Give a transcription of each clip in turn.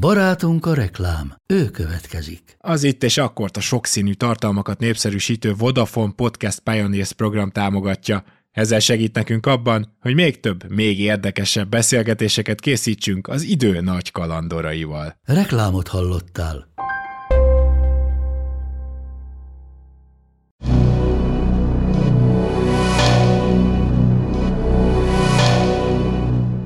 Barátunk a reklám, ő következik. Az itt és akkor a sokszínű tartalmakat népszerűsítő Vodafone Podcast Pioneers program támogatja. Ezzel segít nekünk abban, hogy még több, még érdekesebb beszélgetéseket készítsünk az idő nagy kalandoraival. Reklámot hallottál.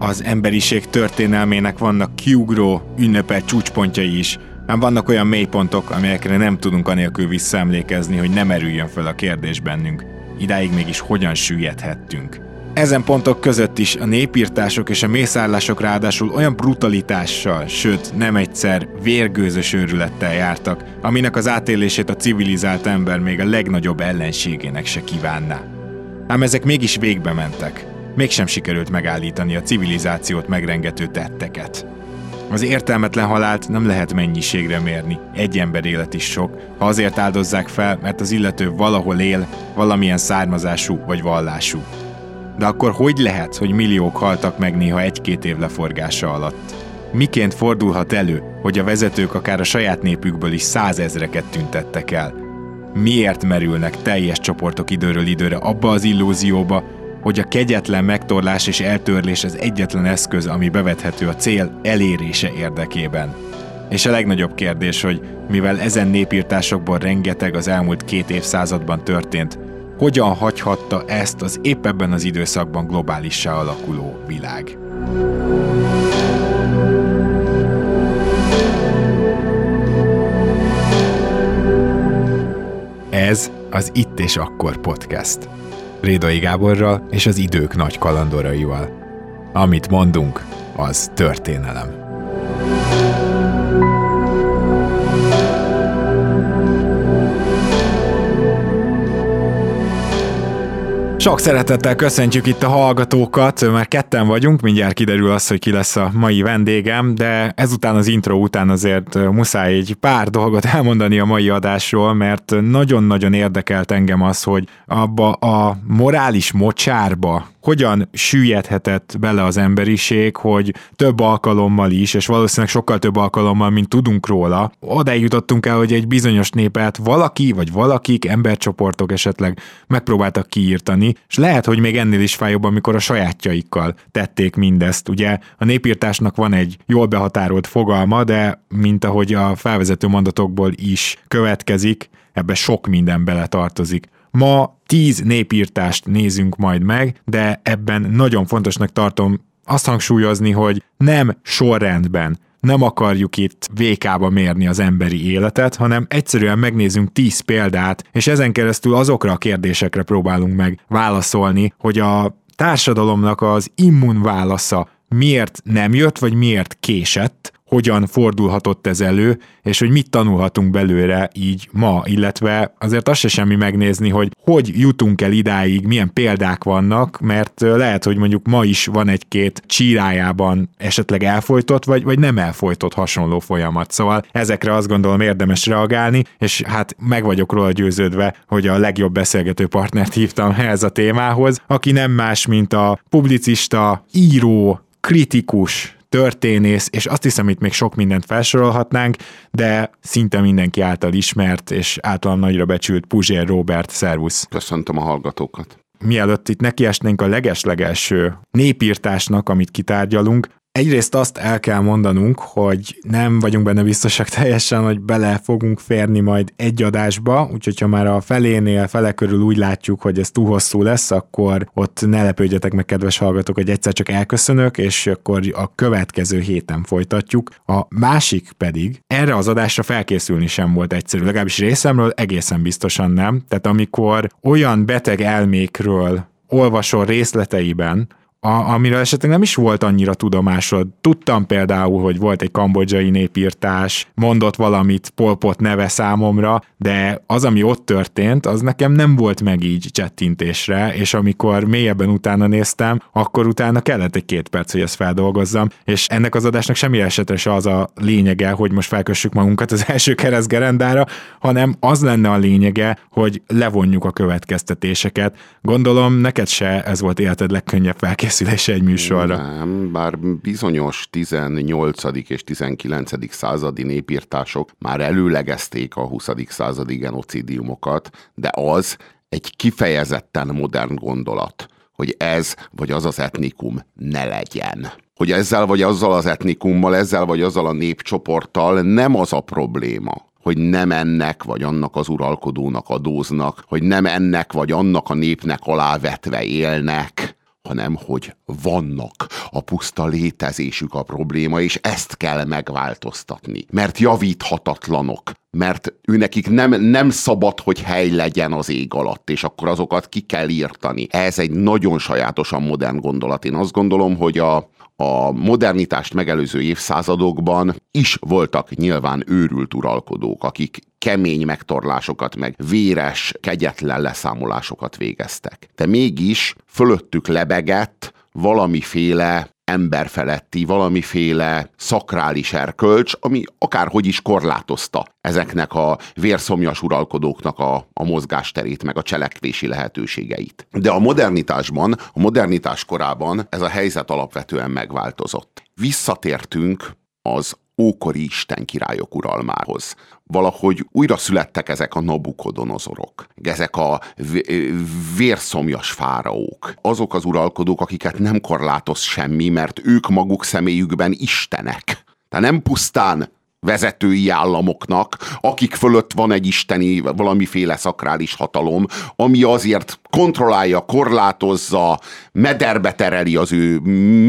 Az emberiség történelmének vannak kiugró, ünnepelt csúcspontjai is, ám vannak olyan mélypontok, amelyekre nem tudunk anélkül visszaemlékezni, hogy nem erüljön föl a kérdés bennünk. Idáig mégis hogyan süllyedhettünk. Ezen pontok között is a népírtások és a mészárlások ráadásul olyan brutalitással, sőt nem egyszer vérgőzös őrülettel jártak, aminek az átélését a civilizált ember még a legnagyobb ellenségének se kívánná. Ám ezek mégis végbe mentek mégsem sikerült megállítani a civilizációt megrengető tetteket. Az értelmetlen halált nem lehet mennyiségre mérni, egy ember élet is sok, ha azért áldozzák fel, mert az illető valahol él, valamilyen származású vagy vallású. De akkor hogy lehet, hogy milliók haltak meg néha egy-két év leforgása alatt? Miként fordulhat elő, hogy a vezetők akár a saját népükből is százezreket tüntettek el? Miért merülnek teljes csoportok időről időre abba az illúzióba, hogy a kegyetlen megtorlás és eltörlés az egyetlen eszköz, ami bevethető a cél elérése érdekében. És a legnagyobb kérdés, hogy mivel ezen népírtásokból rengeteg az elmúlt két évszázadban történt, hogyan hagyhatta ezt az épp ebben az időszakban globálissá alakuló világ? Ez az Itt és Akkor podcast. Rédai Gáborral és az idők nagy kalandoraival. Amit mondunk, az történelem. Sok szeretettel köszöntjük itt a hallgatókat, mert ketten vagyunk, mindjárt kiderül az, hogy ki lesz a mai vendégem, de ezután az intro után azért muszáj egy pár dolgot elmondani a mai adásról, mert nagyon-nagyon érdekelt engem az, hogy abba a morális mocsárba, hogyan süllyedhetett bele az emberiség, hogy több alkalommal is, és valószínűleg sokkal több alkalommal, mint tudunk róla, odáig jutottunk el, hogy egy bizonyos népet valaki, vagy valakik, embercsoportok esetleg megpróbáltak kiírtani, és lehet, hogy még ennél is fájóbb, amikor a sajátjaikkal tették mindezt. Ugye a népírtásnak van egy jól behatárolt fogalma, de mint ahogy a felvezető mondatokból is következik, ebbe sok minden bele tartozik. Ma tíz népírtást nézünk majd meg, de ebben nagyon fontosnak tartom azt hangsúlyozni, hogy nem sorrendben, nem akarjuk itt VK-ba mérni az emberi életet, hanem egyszerűen megnézünk tíz példát, és ezen keresztül azokra a kérdésekre próbálunk meg válaszolni, hogy a társadalomnak az immun válasza miért nem jött, vagy miért késett, hogyan fordulhatott ez elő, és hogy mit tanulhatunk belőle így ma, illetve azért azt se semmi megnézni, hogy hogy jutunk el idáig, milyen példák vannak, mert lehet, hogy mondjuk ma is van egy-két csírájában esetleg elfolytott, vagy, vagy nem elfolytott hasonló folyamat. Szóval ezekre azt gondolom érdemes reagálni, és hát meg vagyok róla győződve, hogy a legjobb beszélgető partnert hívtam ehhez a témához, aki nem más, mint a publicista, író, kritikus, történész, és azt hiszem, itt még sok mindent felsorolhatnánk, de szinte mindenki által ismert és általán nagyra becsült Puzsér Robert, szervusz! Köszöntöm a hallgatókat! Mielőtt itt nekiesnénk a legeslegelső népírtásnak, amit kitárgyalunk, Egyrészt azt el kell mondanunk, hogy nem vagyunk benne biztosak teljesen, hogy bele fogunk férni majd egy adásba, úgyhogy ha már a felénél, fele körül úgy látjuk, hogy ez túl hosszú lesz, akkor ott ne lepődjetek meg, kedves hallgatók, hogy egyszer csak elköszönök, és akkor a következő héten folytatjuk. A másik pedig, erre az adásra felkészülni sem volt egyszerű, legalábbis részemről egészen biztosan nem. Tehát amikor olyan beteg elmékről olvasol részleteiben, a, amiről esetleg nem is volt annyira tudomásod. Tudtam például, hogy volt egy kambodzsai népírtás, mondott valamit Polpot neve számomra, de az, ami ott történt, az nekem nem volt meg így csettintésre, és amikor mélyebben utána néztem, akkor utána kellett egy két perc, hogy ezt feldolgozzam, és ennek az adásnak semmi esetre se az a lényege, hogy most felkössük magunkat az első keresztgerendára, hanem az lenne a lényege, hogy levonjuk a következtetéseket. Gondolom, neked se ez volt életed legkönnyebb felkészülés felkészülése egy műsorra. Nem, bár bizonyos 18. és 19. századi népírtások már előlegezték a 20. századi genocidiumokat, de az egy kifejezetten modern gondolat, hogy ez vagy az az etnikum ne legyen hogy ezzel vagy azzal az etnikummal, ezzel vagy azzal a népcsoporttal nem az a probléma, hogy nem ennek vagy annak az uralkodónak adóznak, hogy nem ennek vagy annak a népnek alávetve élnek, hanem hogy vannak a puszta létezésük a probléma, és ezt kell megváltoztatni. Mert javíthatatlanok, mert őnekik nem, nem szabad, hogy hely legyen az ég alatt, és akkor azokat ki kell írtani. Ez egy nagyon sajátosan modern gondolat. Én azt gondolom, hogy a, a modernitást megelőző évszázadokban is voltak nyilván őrült uralkodók, akik kemény megtorlásokat, meg véres, kegyetlen leszámolásokat végeztek. De mégis fölöttük lebegett valamiféle emberfeletti, valamiféle szakrális erkölcs, ami akárhogy is korlátozta ezeknek a vérszomjas uralkodóknak a, a mozgásterét, meg a cselekvési lehetőségeit. De a modernitásban, a modernitás korában ez a helyzet alapvetően megváltozott. Visszatértünk az ókori Isten királyok uralmához. Valahogy újra születtek ezek a nabukodonozorok, ezek a vérszomjas fáraók, azok az uralkodók, akiket nem korlátoz semmi, mert ők maguk személyükben istenek. Tehát nem pusztán vezetői államoknak, akik fölött van egy isteni, valamiféle szakrális hatalom, ami azért kontrollálja, korlátozza, mederbe tereli az ő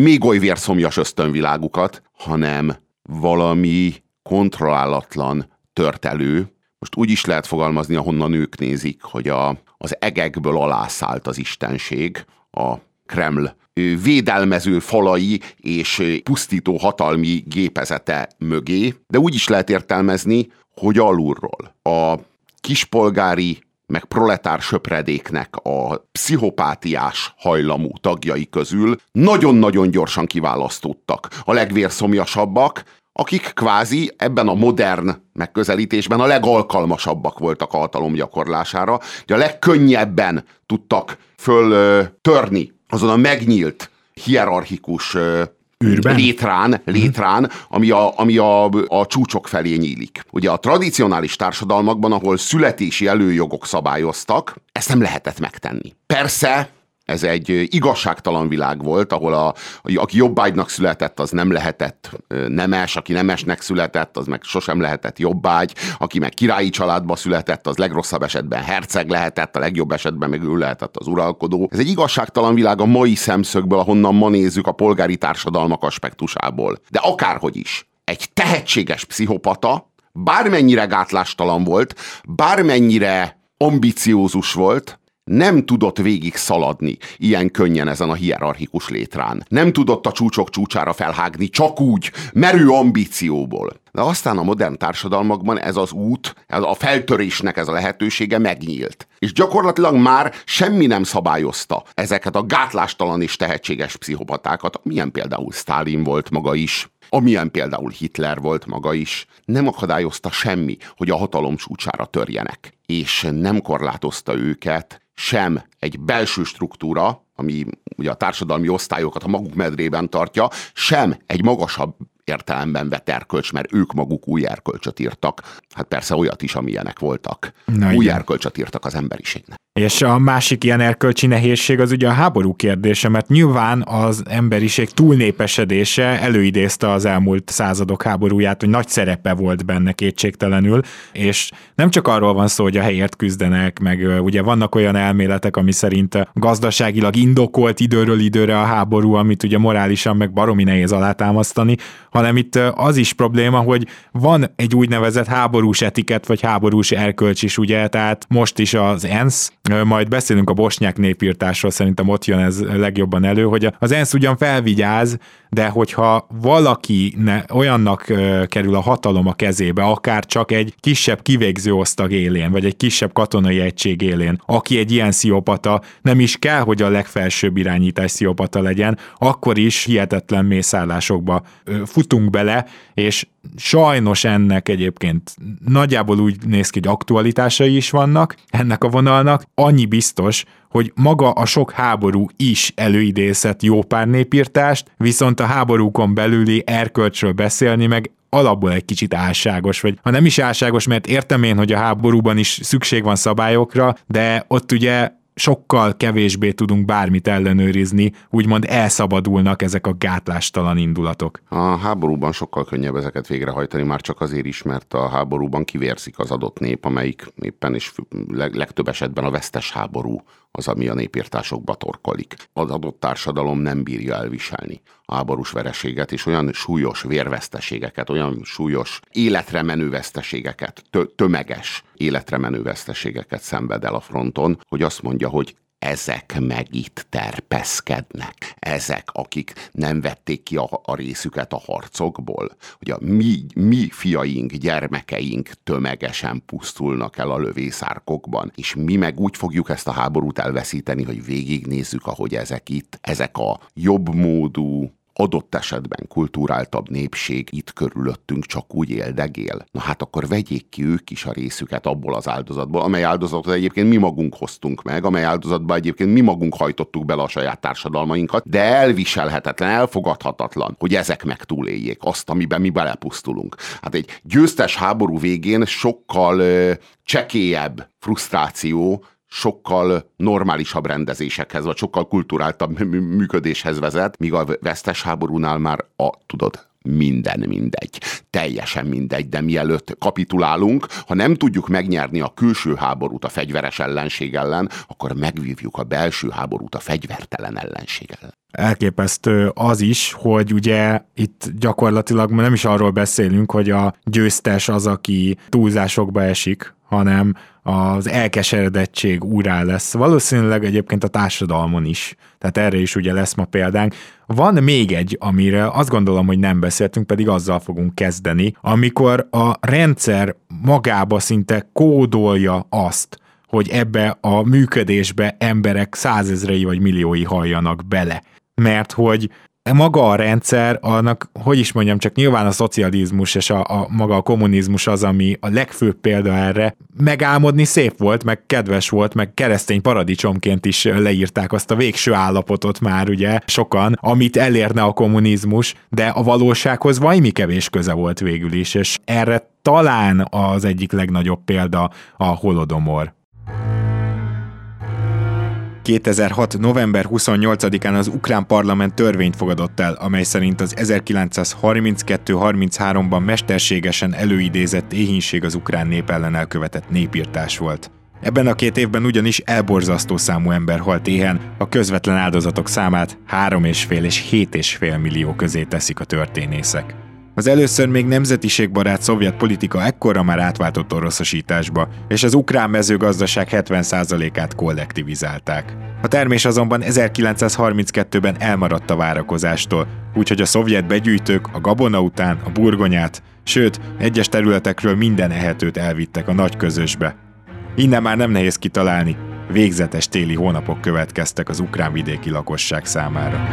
még oly vérszomjas ösztönvilágukat, hanem valami kontrollálatlan tört elő. Most úgy is lehet fogalmazni, ahonnan ők nézik, hogy a, az egekből alászállt az istenség, a Kreml védelmező falai és pusztító hatalmi gépezete mögé, de úgy is lehet értelmezni, hogy alulról. A kispolgári meg proletár söpredéknek a pszichopátiás hajlamú tagjai közül nagyon-nagyon gyorsan kiválasztottak a legvérszomjasabbak, akik kvázi ebben a modern megközelítésben a legalkalmasabbak voltak a hatalom gyakorlására, hogy a legkönnyebben tudtak föl törni azon a megnyílt, hierarchikus Űrben? létrán, létrán ami, a, ami a, a csúcsok felé nyílik. Ugye a tradicionális társadalmakban, ahol születési előjogok szabályoztak, ezt nem lehetett megtenni. Persze ez egy igazságtalan világ volt, ahol a, aki jobbágynak született, az nem lehetett nemes, aki nemesnek született, az meg sosem lehetett jobbágy, aki meg királyi családba született, az legrosszabb esetben herceg lehetett, a legjobb esetben meg ő lehetett az uralkodó. Ez egy igazságtalan világ a mai szemszögből, ahonnan ma nézzük a polgári társadalmak aspektusából. De akárhogy is, egy tehetséges pszichopata, bármennyire gátlástalan volt, bármennyire ambiciózus volt, nem tudott végig szaladni ilyen könnyen ezen a hierarchikus létrán. Nem tudott a csúcsok csúcsára felhágni csak úgy, merő ambícióból. De aztán a modern társadalmakban ez az út, ez a feltörésnek ez a lehetősége megnyílt. És gyakorlatilag már semmi nem szabályozta ezeket a gátlástalan és tehetséges pszichopatákat, milyen például Stalin volt maga is, amilyen például Hitler volt maga is, nem akadályozta semmi, hogy a hatalom csúcsára törjenek. És nem korlátozta őket sem egy belső struktúra, ami ugye a társadalmi osztályokat a maguk medrében tartja, sem egy magasabb értelemben vett erkölcs, mert ők maguk új erkölcsöt írtak. Hát persze olyat is, amilyenek voltak. Na, új igen. erkölcsöt írtak az emberiségnek. És a másik ilyen erkölcsi nehézség az ugye a háború kérdése, mert nyilván az emberiség túlnépesedése előidézte az elmúlt századok háborúját, hogy nagy szerepe volt benne kétségtelenül, és nem csak arról van szó, hogy a helyért küzdenek, meg ugye vannak olyan elméletek, ami szerint gazdaságilag indokolt időről időre a háború, amit ugye morálisan meg baromi nehéz alátámasztani, hanem itt az is probléma, hogy van egy úgynevezett háborús etiket, vagy háborús erkölcs is, ugye, tehát most is az ENSZ, majd beszélünk a bosnyák népírtásról, szerintem ott jön ez legjobban elő, hogy az ENSZ ugyan felvigyáz, de hogyha valaki ne, olyannak kerül a hatalom a kezébe, akár csak egy kisebb kivégző osztag élén, vagy egy kisebb katonai egység élén, aki egy ilyen sziopata, nem is kell, hogy a legfelsőbb irányítás sziopata legyen, akkor is hihetetlen mészállásokba futunk bele, és sajnos ennek egyébként nagyjából úgy néz ki, hogy aktualitásai is vannak ennek a vonalnak. Annyi biztos, hogy maga a sok háború is előidézhet jó pár népírtást, viszont a háborúkon belüli erkölcsről beszélni meg alapból egy kicsit álságos, vagy ha nem is álságos, mert értem én, hogy a háborúban is szükség van szabályokra, de ott ugye sokkal kevésbé tudunk bármit ellenőrizni, úgymond elszabadulnak ezek a gátlástalan indulatok. A háborúban sokkal könnyebb ezeket végrehajtani, már csak azért is, mert a háborúban kivérzik az adott nép, amelyik éppen és legtöbb esetben a vesztes háború az, ami a népírtásokba torkolik. Az adott társadalom nem bírja elviselni a háborús vereséget, és olyan súlyos vérveszteségeket, olyan súlyos életre menő veszteségeket, tömeges életre menő veszteségeket szenved el a fronton, hogy azt mondja, hogy ezek meg itt terpeszkednek. Ezek, akik nem vették ki a, a részüket a harcokból, hogy a mi, mi fiaink, gyermekeink tömegesen pusztulnak el a lövészárkokban, és mi meg úgy fogjuk ezt a háborút elveszíteni, hogy végignézzük, ahogy ezek itt, ezek a jobb módú, adott esetben kulturáltabb népség itt körülöttünk csak úgy éldegél. Na hát akkor vegyék ki ők is a részüket abból az áldozatból, amely áldozatot egyébként mi magunk hoztunk meg, amely áldozatban egyébként mi magunk hajtottuk bele a saját társadalmainkat, de elviselhetetlen, elfogadhatatlan, hogy ezek meg túléljék azt, amiben mi belepusztulunk. Hát egy győztes háború végén sokkal ö, csekélyebb frusztráció, sokkal normálisabb rendezésekhez, vagy sokkal kulturáltabb működéshez vezet, míg a vesztes háborúnál már a, tudod, minden mindegy. Teljesen mindegy, de mielőtt kapitulálunk, ha nem tudjuk megnyerni a külső háborút a fegyveres ellenség ellen, akkor megvívjuk a belső háborút a fegyvertelen ellenség ellen. Elképesztő az is, hogy ugye itt gyakorlatilag nem is arról beszélünk, hogy a győztes az, aki túlzásokba esik, hanem az elkeseredettség úrá lesz. Valószínűleg egyébként a társadalmon is. Tehát erre is ugye lesz ma példánk. Van még egy, amire azt gondolom, hogy nem beszéltünk, pedig azzal fogunk kezdeni, amikor a rendszer magába szinte kódolja azt, hogy ebbe a működésbe emberek százezrei vagy milliói halljanak bele. Mert hogy maga a rendszer, annak, hogy is mondjam, csak nyilván a szocializmus és a, a maga a kommunizmus az, ami a legfőbb példa erre. Megálmodni szép volt, meg kedves volt, meg keresztény paradicsomként is leírták azt a végső állapotot már ugye sokan, amit elérne a kommunizmus, de a valósághoz vajmi kevés köze volt végül is, és erre talán az egyik legnagyobb példa a holodomor. 2006. november 28-án az ukrán parlament törvényt fogadott el, amely szerint az 1932-33-ban mesterségesen előidézett éhínség az ukrán nép ellen elkövetett népírtás volt. Ebben a két évben ugyanis elborzasztó számú ember halt éhen, a közvetlen áldozatok számát 3,5 és 7,5 millió közé teszik a történészek. Az először még nemzetiségbarát szovjet politika ekkora már átváltott oroszosításba, és az ukrán mezőgazdaság 70%-át kollektivizálták. A termés azonban 1932-ben elmaradt a várakozástól, úgyhogy a szovjet begyűjtők a gabona után a burgonyát, sőt, egyes területekről minden ehetőt elvittek a nagy közösbe. Innen már nem nehéz kitalálni, végzetes téli hónapok következtek az ukrán vidéki lakosság számára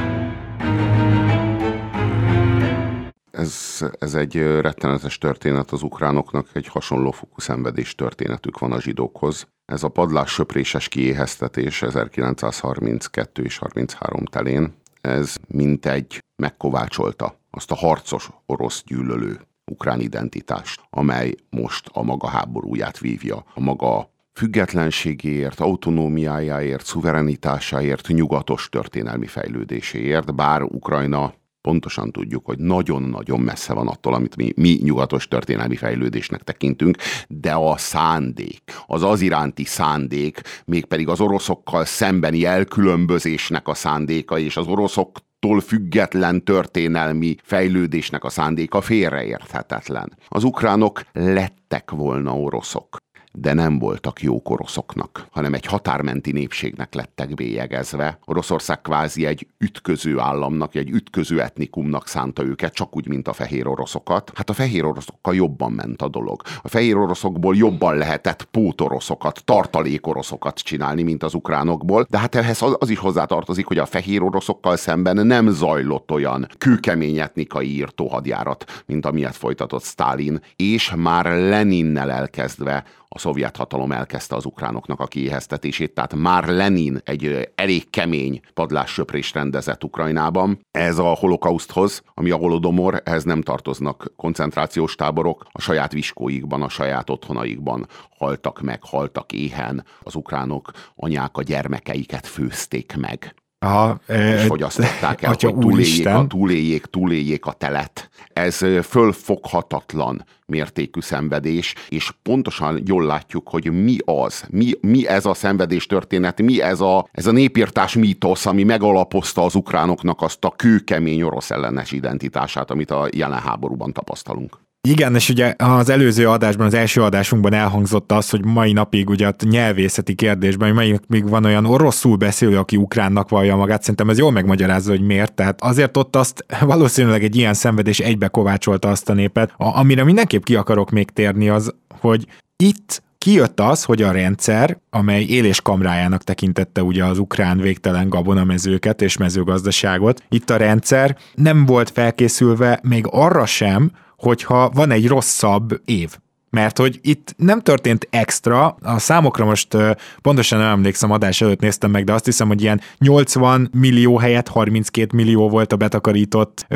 ez, ez egy rettenetes történet az ukránoknak, egy hasonló fokú szenvedés történetük van a zsidókhoz. Ez a padlás söpréses kiéheztetés 1932 és 33 telén, ez mintegy megkovácsolta azt a harcos orosz gyűlölő ukrán identitást, amely most a maga háborúját vívja, a maga függetlenségéért, autonómiájáért, szuverenitásáért, nyugatos történelmi fejlődéséért, bár Ukrajna pontosan tudjuk, hogy nagyon-nagyon messze van attól, amit mi, mi nyugatos történelmi fejlődésnek tekintünk, de a szándék, az az iránti szándék, mégpedig az oroszokkal szembeni elkülönbözésnek a szándéka, és az oroszok független történelmi fejlődésnek a szándéka félreérthetetlen. Az ukránok lettek volna oroszok de nem voltak jó oroszoknak, hanem egy határmenti népségnek lettek bélyegezve. Oroszország kvázi egy ütköző államnak, egy ütköző etnikumnak szánta őket, csak úgy, mint a fehér oroszokat. Hát a fehér oroszokkal jobban ment a dolog. A fehér oroszokból jobban lehetett pótoroszokat, tartalékoroszokat csinálni, mint az ukránokból, de hát ehhez az, is hozzátartozik, hogy a fehér oroszokkal szemben nem zajlott olyan kőkemény etnikai írtó hadjárat, mint amilyet folytatott Stalin, és már Leninnel elkezdve a szovjet hatalom elkezdte az ukránoknak a kiéheztetését, tehát már Lenin egy elég kemény padlássöprést rendezett Ukrajnában. Ez a holokauszthoz, ami a holodomor, ehhez nem tartoznak koncentrációs táborok, a saját viskóikban, a saját otthonaikban haltak meg, haltak éhen, az ukránok anyák a gyermekeiket főzték meg. Aha, és fogyasztották el, hogy túléljék a, túléljék, túléljék a telet. Ez fölfoghatatlan mértékű szenvedés, és pontosan jól látjuk, hogy mi az, mi, mi ez a szenvedés történet, mi ez a, ez a népírtás mítosz, ami megalapozta az ukránoknak azt a kőkemény orosz ellenes identitását, amit a jelen háborúban tapasztalunk. Igen, és ugye az előző adásban, az első adásunkban elhangzott az, hogy mai napig ugye a nyelvészeti kérdésben, hogy mai napig van olyan oroszul beszélő, aki ukránnak vallja magát, szerintem ez jól megmagyarázza, hogy miért. Tehát azért ott azt valószínűleg egy ilyen szenvedés egybe kovácsolta azt a népet. A, amire mindenképp ki akarok még térni az, hogy itt kijött az, hogy a rendszer, amely éléskamrájának tekintette ugye az ukrán végtelen gabonamezőket és mezőgazdaságot, itt a rendszer nem volt felkészülve még arra sem, hogyha van egy rosszabb év. Mert hogy itt nem történt extra, a számokra most pontosan nem emlékszem, adás előtt néztem meg, de azt hiszem, hogy ilyen 80 millió helyett 32 millió volt a betakarított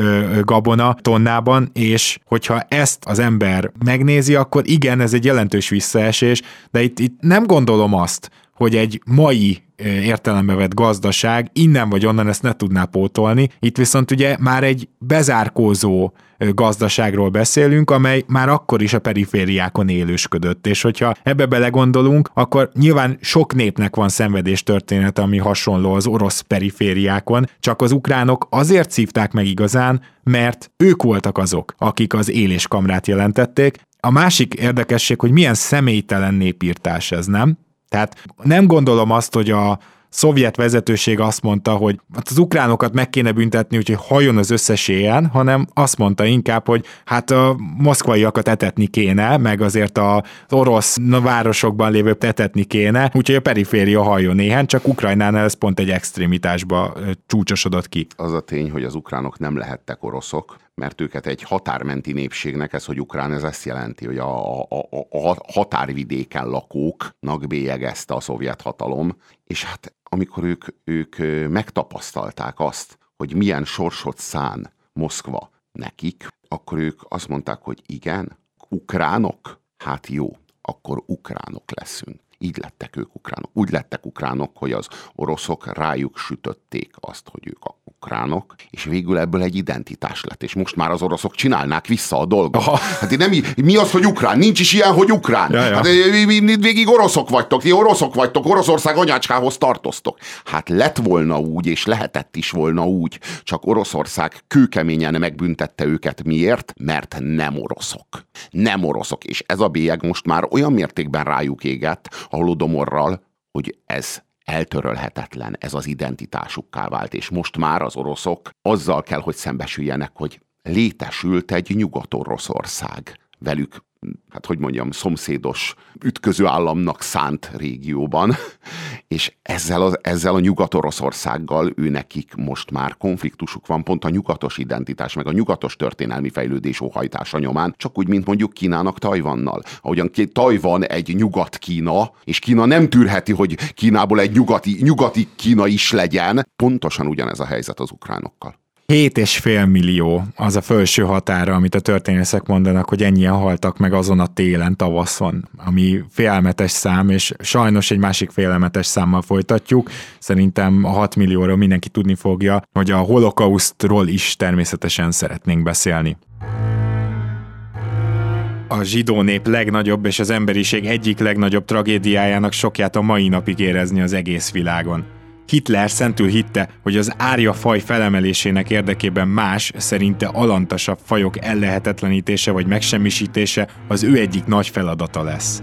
gabona tonnában, és hogyha ezt az ember megnézi, akkor igen, ez egy jelentős visszaesés, de itt, itt nem gondolom azt, hogy egy mai értelembe vett gazdaság innen vagy onnan ezt ne tudná pótolni. Itt viszont ugye már egy bezárkózó gazdaságról beszélünk, amely már akkor is a perifériákon élősködött, és hogyha ebbe belegondolunk, akkor nyilván sok népnek van szenvedés története, ami hasonló az orosz perifériákon, csak az ukránok azért szívták meg igazán, mert ők voltak azok, akik az éléskamrát jelentették. A másik érdekesség, hogy milyen személytelen népírtás ez, nem? Tehát nem gondolom azt, hogy a szovjet vezetőség azt mondta, hogy hát az ukránokat meg kéne büntetni, úgyhogy hajon az összes éjjel, hanem azt mondta inkább, hogy hát a moszkvaiakat etetni kéne, meg azért az orosz városokban lévő etetni kéne, úgyhogy a periféria hajjon néhány, csak Ukrajnánál ez pont egy extrémitásba csúcsosodott ki. Az a tény, hogy az ukránok nem lehettek oroszok, mert őket egy határmenti népségnek, ez, hogy ukrán, ez ezt jelenti, hogy a, a, a, a határvidéken lakóknak bélyegezte a szovjet hatalom, és hát amikor ők, ők megtapasztalták azt, hogy milyen sorsot szán Moszkva nekik, akkor ők azt mondták, hogy igen, ukránok? Hát jó, akkor ukránok leszünk. Így lettek ők ukránok. Úgy lettek ukránok, hogy az oroszok rájuk sütötték azt, hogy ők a ukránok, és végül ebből egy identitás lett, és most már az oroszok csinálnák vissza a dolgot. Aha. Hát nem, mi az, hogy ukrán? Nincs is ilyen, hogy ukrán. Ja, ja. Hát végig oroszok vagytok, ti oroszok vagytok, Oroszország anyácskához tartoztok. Hát lett volna úgy, és lehetett is volna úgy, csak Oroszország kőkeményen megbüntette őket. Miért? Mert nem oroszok. Nem oroszok. És ez a bélyeg most már olyan mértékben rájuk égett a holodomorral, hogy ez eltörölhetetlen, ez az identitásukká vált, és most már az oroszok azzal kell, hogy szembesüljenek, hogy létesült egy Nyugat-Oroszország velük hát hogy mondjam, szomszédos ütköző államnak szánt régióban, és ezzel, az, ezzel a Nyugat-Oroszországgal ő nekik most már konfliktusuk van, pont a nyugatos identitás, meg a nyugatos történelmi fejlődés óhajtása nyomán, csak úgy, mint mondjuk Kínának Tajvannal. Ahogyan Tajvan egy nyugat-Kína, és Kína nem tűrheti, hogy Kínából egy nyugati, nyugati Kína is legyen, pontosan ugyanez a helyzet az ukránokkal. 7,5 millió az a felső határa, amit a történészek mondanak, hogy ennyien haltak meg azon a télen, tavaszon, ami félelmetes szám, és sajnos egy másik félelmetes számmal folytatjuk. Szerintem a 6 millióról mindenki tudni fogja, hogy a holokausztról is természetesen szeretnénk beszélni a zsidó nép legnagyobb és az emberiség egyik legnagyobb tragédiájának sokját a mai napig érezni az egész világon. Hitler szentül hitte, hogy az árja faj felemelésének érdekében más, szerinte alantasabb fajok ellehetetlenítése vagy megsemmisítése az ő egyik nagy feladata lesz.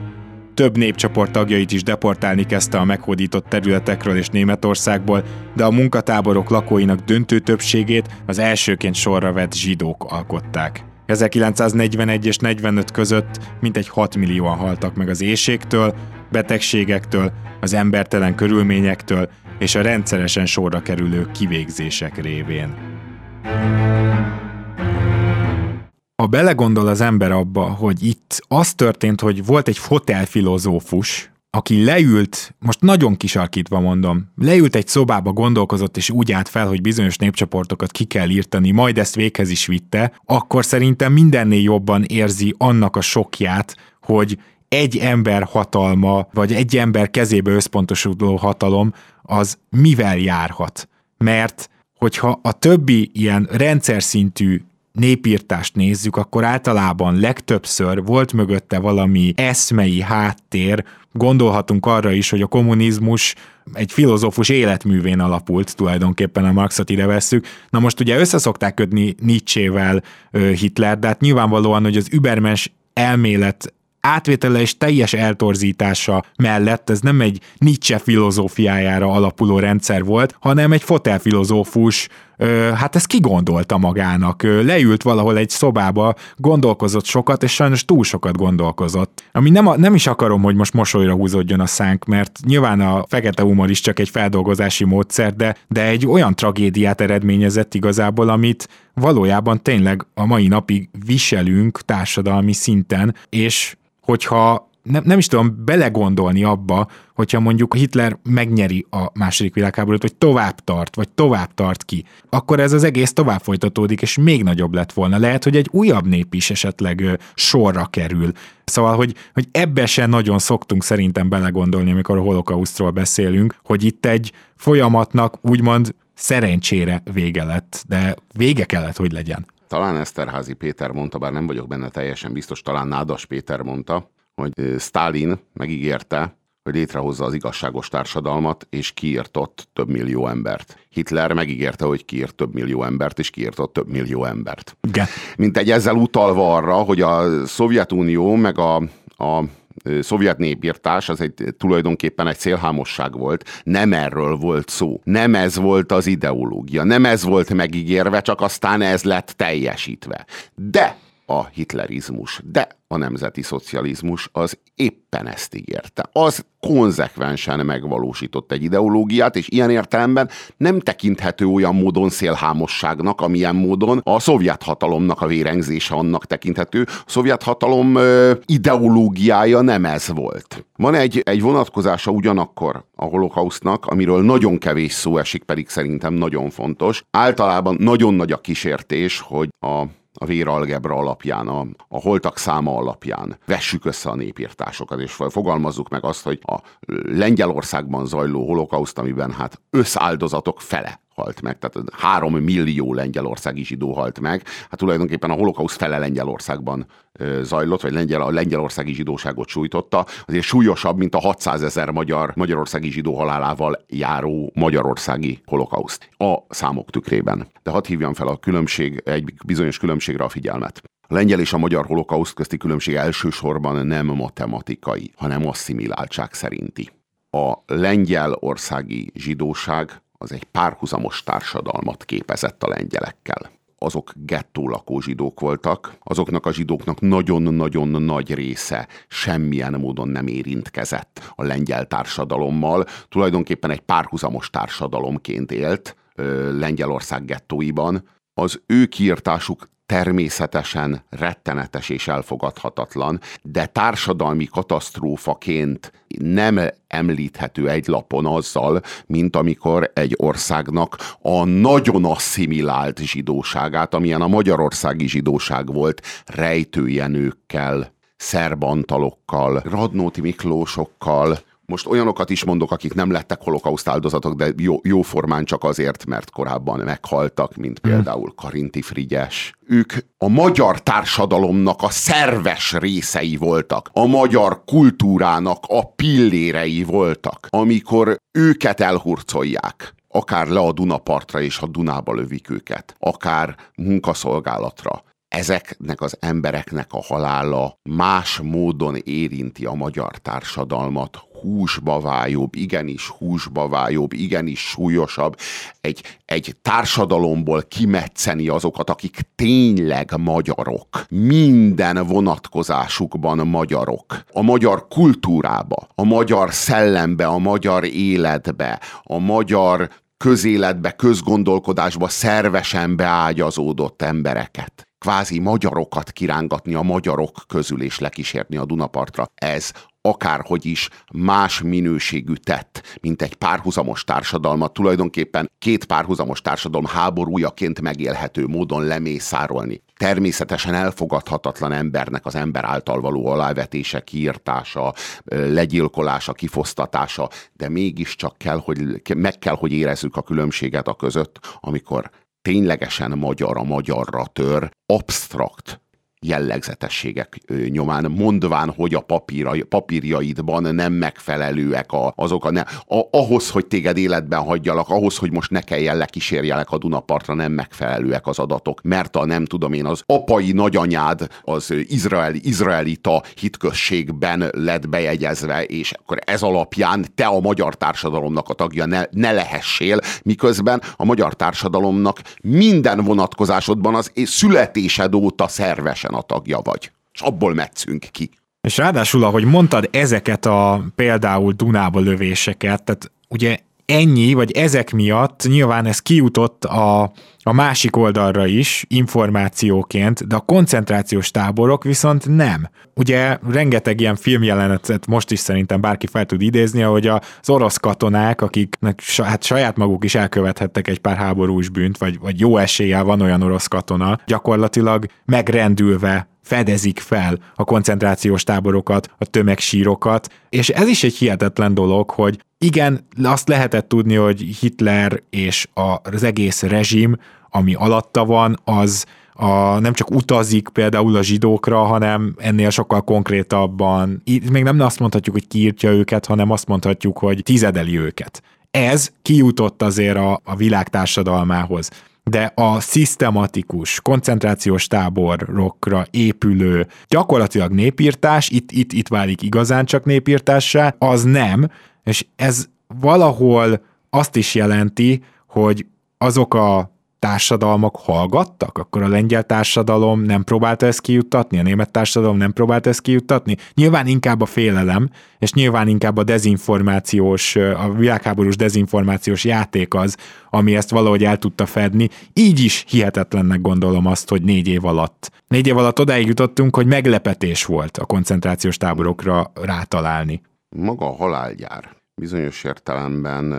több népcsoport tagjait is deportálni kezdte a meghódított területekről és Németországból, de a munkatáborok lakóinak döntő többségét az elsőként sorra vett zsidók alkották. 1941 és 45 között mintegy 6 millióan haltak meg az éjségtől, betegségektől, az embertelen körülményektől és a rendszeresen sorra kerülő kivégzések révén. Ha belegondol az ember abba, hogy itt az történt, hogy volt egy fotelfilozófus, aki leült, most nagyon kisarkítva mondom, leült egy szobába, gondolkozott, és úgy állt fel, hogy bizonyos népcsoportokat ki kell írtani, majd ezt véghez is vitte, akkor szerintem mindennél jobban érzi annak a sokját, hogy egy ember hatalma, vagy egy ember kezébe összpontosuló hatalom, az mivel járhat. Mert hogyha a többi ilyen rendszer szintű népírtást nézzük, akkor általában legtöbbször volt mögötte valami eszmei háttér, gondolhatunk arra is, hogy a kommunizmus egy filozófus életművén alapult, tulajdonképpen a Marxot ide vesszük. Na most ugye összeszokták kötni Nietzsével Hitler, de hát nyilvánvalóan, hogy az Übermens elmélet átvétele és teljes eltorzítása mellett ez nem egy Nietzsche filozófiájára alapuló rendszer volt, hanem egy fotelfilozófus hát ezt kigondolta magának. Leült valahol egy szobába, gondolkozott sokat, és sajnos túl sokat gondolkozott. Ami nem, a, nem is akarom, hogy most mosolyra húzódjon a szánk, mert nyilván a fekete humor is csak egy feldolgozási módszer, de, de egy olyan tragédiát eredményezett igazából, amit valójában tényleg a mai napig viselünk társadalmi szinten, és hogyha nem, nem is tudom belegondolni abba, hogyha mondjuk Hitler megnyeri a második világháborút, vagy tovább tart, vagy tovább tart ki, akkor ez az egész tovább folytatódik, és még nagyobb lett volna. Lehet, hogy egy újabb nép is esetleg sorra kerül. Szóval, hogy, hogy ebbe se nagyon szoktunk szerintem belegondolni, amikor a holokausztról beszélünk, hogy itt egy folyamatnak úgymond szerencsére vége lett, de vége kellett, hogy legyen. Talán Eszterházi Péter mondta, bár nem vagyok benne teljesen biztos, talán Nádas Péter mondta, hogy Stalin megígérte, hogy létrehozza az igazságos társadalmat, és kiírtott több millió embert. Hitler megígérte, hogy kiírt több millió embert, és kiírtott több millió embert. Igen. Mint egy ezzel utalva arra, hogy a Szovjetunió meg a, a szovjet népírtás az egy, tulajdonképpen egy szélhámosság volt. Nem erről volt szó. Nem ez volt az ideológia. Nem ez volt megígérve, csak aztán ez lett teljesítve. De a hitlerizmus, de a nemzeti szocializmus az éppen ezt ígérte. Az konzekvensen megvalósított egy ideológiát, és ilyen értelemben nem tekinthető olyan módon szélhámosságnak, amilyen módon a szovjet hatalomnak a vérengzése annak tekinthető. A szovjet hatalom ö, ideológiája nem ez volt. Van egy, egy vonatkozása ugyanakkor a holokausznak, amiről nagyon kevés szó esik, pedig szerintem nagyon fontos. Általában nagyon nagy a kísértés, hogy a a véralgebra alapján, a, a holtak száma alapján vessük össze a népírtásokat, és fogalmazzuk meg azt, hogy a Lengyelországban zajló holokauszt, amiben hát összáldozatok fele halt meg, tehát három millió lengyelországi zsidó halt meg. Hát tulajdonképpen a holokauszt fele Lengyelországban zajlott, vagy lengyel, a lengyelországi zsidóságot sújtotta, azért súlyosabb, mint a 600 ezer magyar, magyarországi zsidó halálával járó magyarországi holokauszt a számok tükrében. De hadd hívjam fel a különbség, egy bizonyos különbségre a figyelmet. A lengyel és a magyar holokauszt közti különbség elsősorban nem matematikai, hanem asszimiláltság szerinti. A lengyel országi zsidóság az egy párhuzamos társadalmat képezett a lengyelekkel azok gettó lakó zsidók voltak, azoknak a zsidóknak nagyon-nagyon nagy része semmilyen módon nem érintkezett a lengyel társadalommal, tulajdonképpen egy párhuzamos társadalomként élt Lengyelország gettóiban. Az ő kiirtásuk természetesen rettenetes és elfogadhatatlan, de társadalmi katasztrófaként nem említhető egy lapon azzal, mint amikor egy országnak a nagyon asszimilált zsidóságát, amilyen a magyarországi zsidóság volt, rejtőjenőkkel, szerbantalokkal, Radnóti Miklósokkal, most olyanokat is mondok, akik nem lettek holokauszt áldozatok, de jó, jó formán csak azért, mert korábban meghaltak, mint hmm. például Karinti Frigyes. Ők a magyar társadalomnak a szerves részei voltak, a magyar kultúrának a pillérei voltak, amikor őket elhurcolják akár le a Dunapartra és a Dunába lövik őket, akár munkaszolgálatra, ezeknek az embereknek a halála más módon érinti a magyar társadalmat, húsba váljóbb, igenis húsba váljóbb, igenis súlyosabb, egy, egy társadalomból kimetszeni azokat, akik tényleg magyarok, minden vonatkozásukban magyarok, a magyar kultúrába, a magyar szellembe, a magyar életbe, a magyar közéletbe, közgondolkodásba szervesen beágyazódott embereket kvázi magyarokat kirángatni a magyarok közül és lekísérni a Dunapartra. Ez akárhogy is más minőségű tett, mint egy párhuzamos társadalmat, tulajdonképpen két párhuzamos társadalom háborújaként megélhető módon lemészárolni. Természetesen elfogadhatatlan embernek az ember által való alávetése, kiirtása, legyilkolása, kifosztatása, de mégiscsak kell, hogy, meg kell, hogy érezzük a különbséget a között, amikor ténylegesen magyar a magyarra tör, absztrakt jellegzetességek nyomán, mondván, hogy a papíra, papírjaidban nem megfelelőek a, azok a, ne, a, ahhoz, hogy téged életben hagyjalak, ahhoz, hogy most ne kelljen lekísérjelek a Dunapartra, nem megfelelőek az adatok, mert a nem tudom én, az apai nagyanyád az izraeli, izraelita hitközségben lett bejegyezve, és akkor ez alapján te a magyar társadalomnak a tagja ne, ne lehessél, miközben a magyar társadalomnak minden vonatkozásodban az születésed óta szervesen a tagja vagy. És abból metszünk ki. És ráadásul, ahogy mondtad ezeket a például Dunába lövéseket, tehát ugye ennyi, vagy ezek miatt nyilván ez kijutott a, a másik oldalra is információként, de a koncentrációs táborok viszont nem. Ugye rengeteg ilyen filmjelenetet most is szerintem bárki fel tud idézni, hogy az orosz katonák, akiknek hát saját maguk is elkövethettek egy pár háborús bűnt, vagy, vagy jó eséllyel van olyan orosz katona, gyakorlatilag megrendülve fedezik fel a koncentrációs táborokat, a tömegsírokat, és ez is egy hihetetlen dolog, hogy igen, azt lehetett tudni, hogy Hitler és az egész rezsim, ami alatta van, az a, nem csak utazik például a zsidókra, hanem ennél sokkal konkrétabban, még nem azt mondhatjuk, hogy kiírtja őket, hanem azt mondhatjuk, hogy tizedeli őket. Ez kijutott azért a, a világ társadalmához de a szisztematikus koncentrációs táborokra épülő gyakorlatilag népírtás, itt, itt, itt válik igazán csak népírtássá, az nem, és ez valahol azt is jelenti, hogy azok a társadalmak hallgattak? Akkor a lengyel társadalom nem próbálta ezt kijuttatni? A német társadalom nem próbálta ezt kijuttatni? Nyilván inkább a félelem, és nyilván inkább a dezinformációs, a világháborús dezinformációs játék az, ami ezt valahogy el tudta fedni. Így is hihetetlennek gondolom azt, hogy négy év alatt. Négy év alatt odáig jutottunk, hogy meglepetés volt a koncentrációs táborokra rátalálni. Maga a halálgyár bizonyos értelemben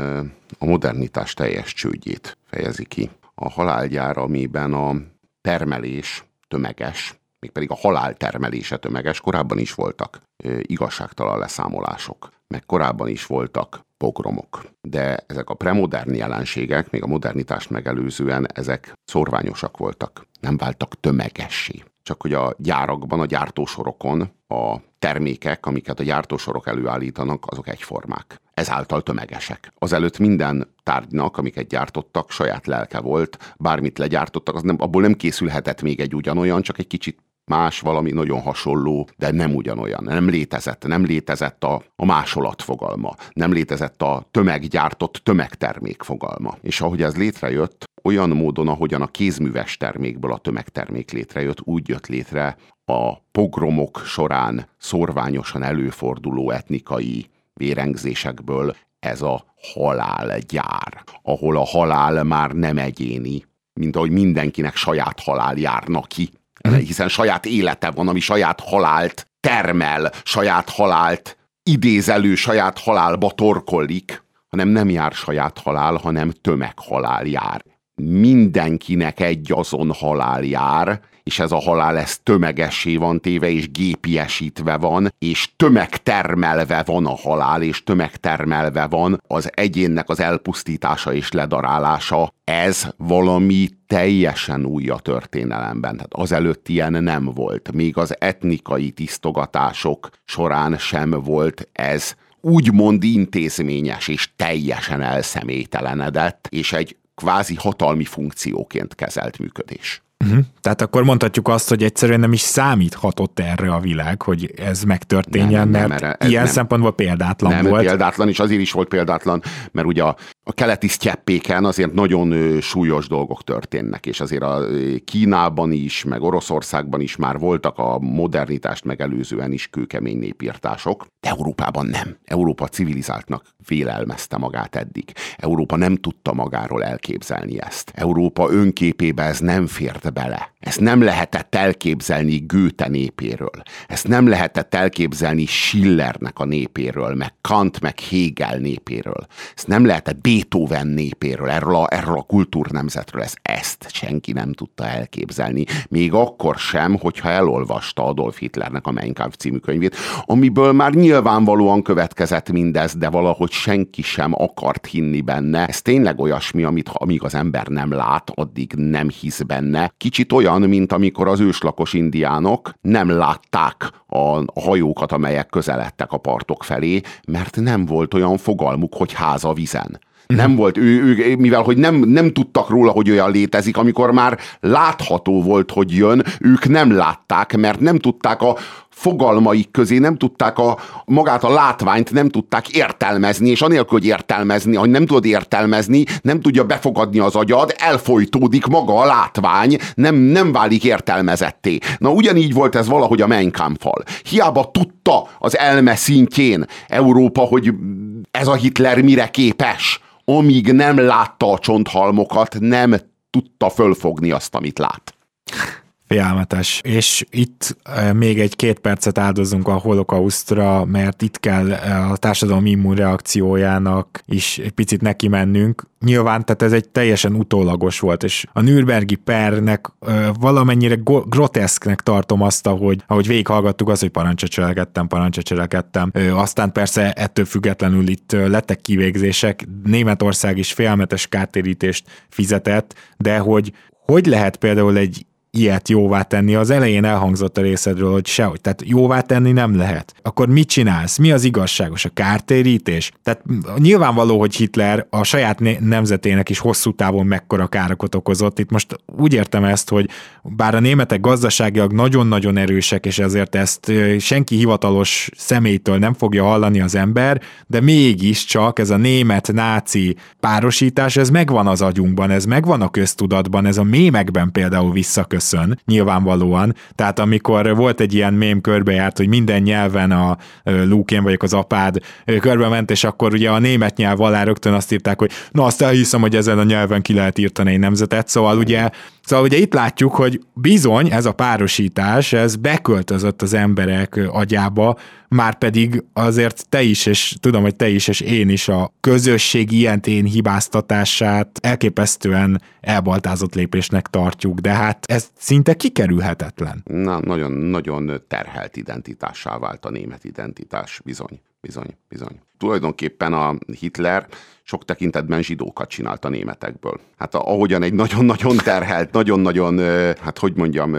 a modernitás teljes csődjét fejezi ki a halálgyár, amiben a termelés tömeges, mégpedig a halál termelése tömeges, korábban is voltak igazságtalan leszámolások, meg korábban is voltak pogromok. De ezek a premodern jelenségek, még a modernitást megelőzően, ezek szorványosak voltak, nem váltak tömegessé. Csak hogy a gyárakban, a gyártósorokon a termékek, amiket a gyártósorok előállítanak, azok egyformák. Ezáltal tömegesek. Azelőtt minden tárgynak, amiket gyártottak, saját lelke volt, bármit legyártottak, az nem, abból nem készülhetett még egy ugyanolyan, csak egy kicsit más, valami nagyon hasonló, de nem ugyanolyan. Nem létezett, nem létezett a, a másolat fogalma, nem létezett a tömeggyártott tömegtermék fogalma. És ahogy ez létrejött, olyan módon, ahogyan a kézműves termékből a tömegtermék létrejött, úgy jött létre a pogromok során szorványosan előforduló etnikai vérengzésekből ez a halálgyár, ahol a halál már nem egyéni, mint ahogy mindenkinek saját halál járna ki, mhm. hiszen saját élete van, ami saját halált termel, saját halált idézelő, saját halálba torkollik, hanem nem jár saját halál, hanem tömeghalál jár. Mindenkinek egy azon halál jár, és ez a halál ez tömegessé van téve, és gépiesítve van, és tömegtermelve van a halál, és tömegtermelve van az egyénnek az elpusztítása és ledarálása. Ez valami teljesen új a történelemben. Tehát azelőtt ilyen nem volt. Még az etnikai tisztogatások során sem volt ez úgymond intézményes és teljesen elszemélytelenedett, és egy kvázi hatalmi funkcióként kezelt működés. Uh-huh. Tehát akkor mondhatjuk azt, hogy egyszerűen nem is számíthatott erre a világ, hogy ez megtörténjen, nem, nem, mert erre, ilyen nem, szempontból példátlan nem, volt. példátlan, és azért is volt példátlan, mert ugye a, a keleti sztyeppéken azért nagyon súlyos dolgok történnek, és azért a Kínában is, meg Oroszországban is már voltak a modernitást megelőzően is kőkemény népírtások, de Európában nem. Európa civilizáltnak vélelmezte magát eddig. Európa nem tudta magáról elképzelni ezt. Európa önképébe ez nem fért bele. Ezt nem lehetett elképzelni Goethe népéről. Ezt nem lehetett elképzelni Schillernek a népéről, meg Kant, meg Hegel népéről. Ezt nem lehetett Beethoven népéről, erről a, erről a kultúrnemzetről. Ezt, ezt senki nem tudta elképzelni. Még akkor sem, hogyha elolvasta Adolf Hitlernek a Mein Kampf című könyvét, amiből már nyilvánvalóan következett mindez, de valahogy senki sem akart hinni benne. Ez tényleg olyasmi, amit amíg az ember nem lát, addig nem hisz benne. Kicsit olyan, mint amikor az őslakos indiánok nem látták a hajókat, amelyek közeledtek a partok felé, mert nem volt olyan fogalmuk, hogy ház a vizen. Nem volt, ő, ő, mivel hogy nem, nem tudtak róla, hogy olyan létezik, amikor már látható volt, hogy jön, ők nem látták, mert nem tudták a fogalmaik közé nem tudták a, magát a látványt nem tudták értelmezni, és anélkül, hogy értelmezni, hogy nem tudod értelmezni, nem tudja befogadni az agyad, elfolytódik maga a látvány, nem, nem válik értelmezetté. Na ugyanígy volt ez valahogy a Mein Kampf-fal. Hiába tudta az elme szintjén Európa, hogy ez a Hitler mire képes, amíg nem látta a csonthalmokat, nem tudta fölfogni azt, amit lát. Félelmetes. És itt még egy-két percet áldozunk a holokausztra, mert itt kell a társadalom immunreakciójának is egy picit neki mennünk. Nyilván, tehát ez egy teljesen utólagos volt, és a Nürnbergi pernek valamennyire groteszknek tartom azt, ahogy, ahogy végighallgattuk azt, hogy parancsot cselekedtem, parancsot cselekedtem. Aztán persze ettől függetlenül itt lettek kivégzések, Németország is félmetes kártérítést fizetett, de hogy hogy lehet például egy ilyet jóvá tenni. Az elején elhangzott a részedről, hogy sehogy. Tehát jóvá tenni nem lehet. Akkor mit csinálsz? Mi az igazságos? A kártérítés? Tehát nyilvánvaló, hogy Hitler a saját nemzetének is hosszú távon mekkora károkat okozott. Itt most úgy értem ezt, hogy bár a németek gazdaságilag nagyon-nagyon erősek, és ezért ezt senki hivatalos személytől nem fogja hallani az ember, de mégiscsak ez a német-náci párosítás, ez megvan az agyunkban, ez megvan a köztudatban, ez a mémekben például visszaköz köszön, nyilvánvalóan. Tehát amikor volt egy ilyen mém körbejárt, hogy minden nyelven a Luke, én vagyok az apád, körbe ment, és akkor ugye a német nyelv alá rögtön azt írták, hogy na azt elhiszem, hogy ezen a nyelven ki lehet írtani egy nemzetet, szóval ugye Szóval ugye itt látjuk, hogy bizony ez a párosítás, ez beköltözött az emberek agyába, már pedig azért te is, és tudom, hogy te is, és én is a közösség ilyentén hibáztatását elképesztően elbaltázott lépésnek tartjuk, de hát ez szinte kikerülhetetlen. Na, nagyon, nagyon terhelt identitássá vált a német identitás, bizony, bizony, bizony. Tulajdonképpen a Hitler sok tekintetben zsidókat csinált a németekből. Hát ahogyan egy nagyon-nagyon terhelt, nagyon-nagyon, hát hogy mondjam,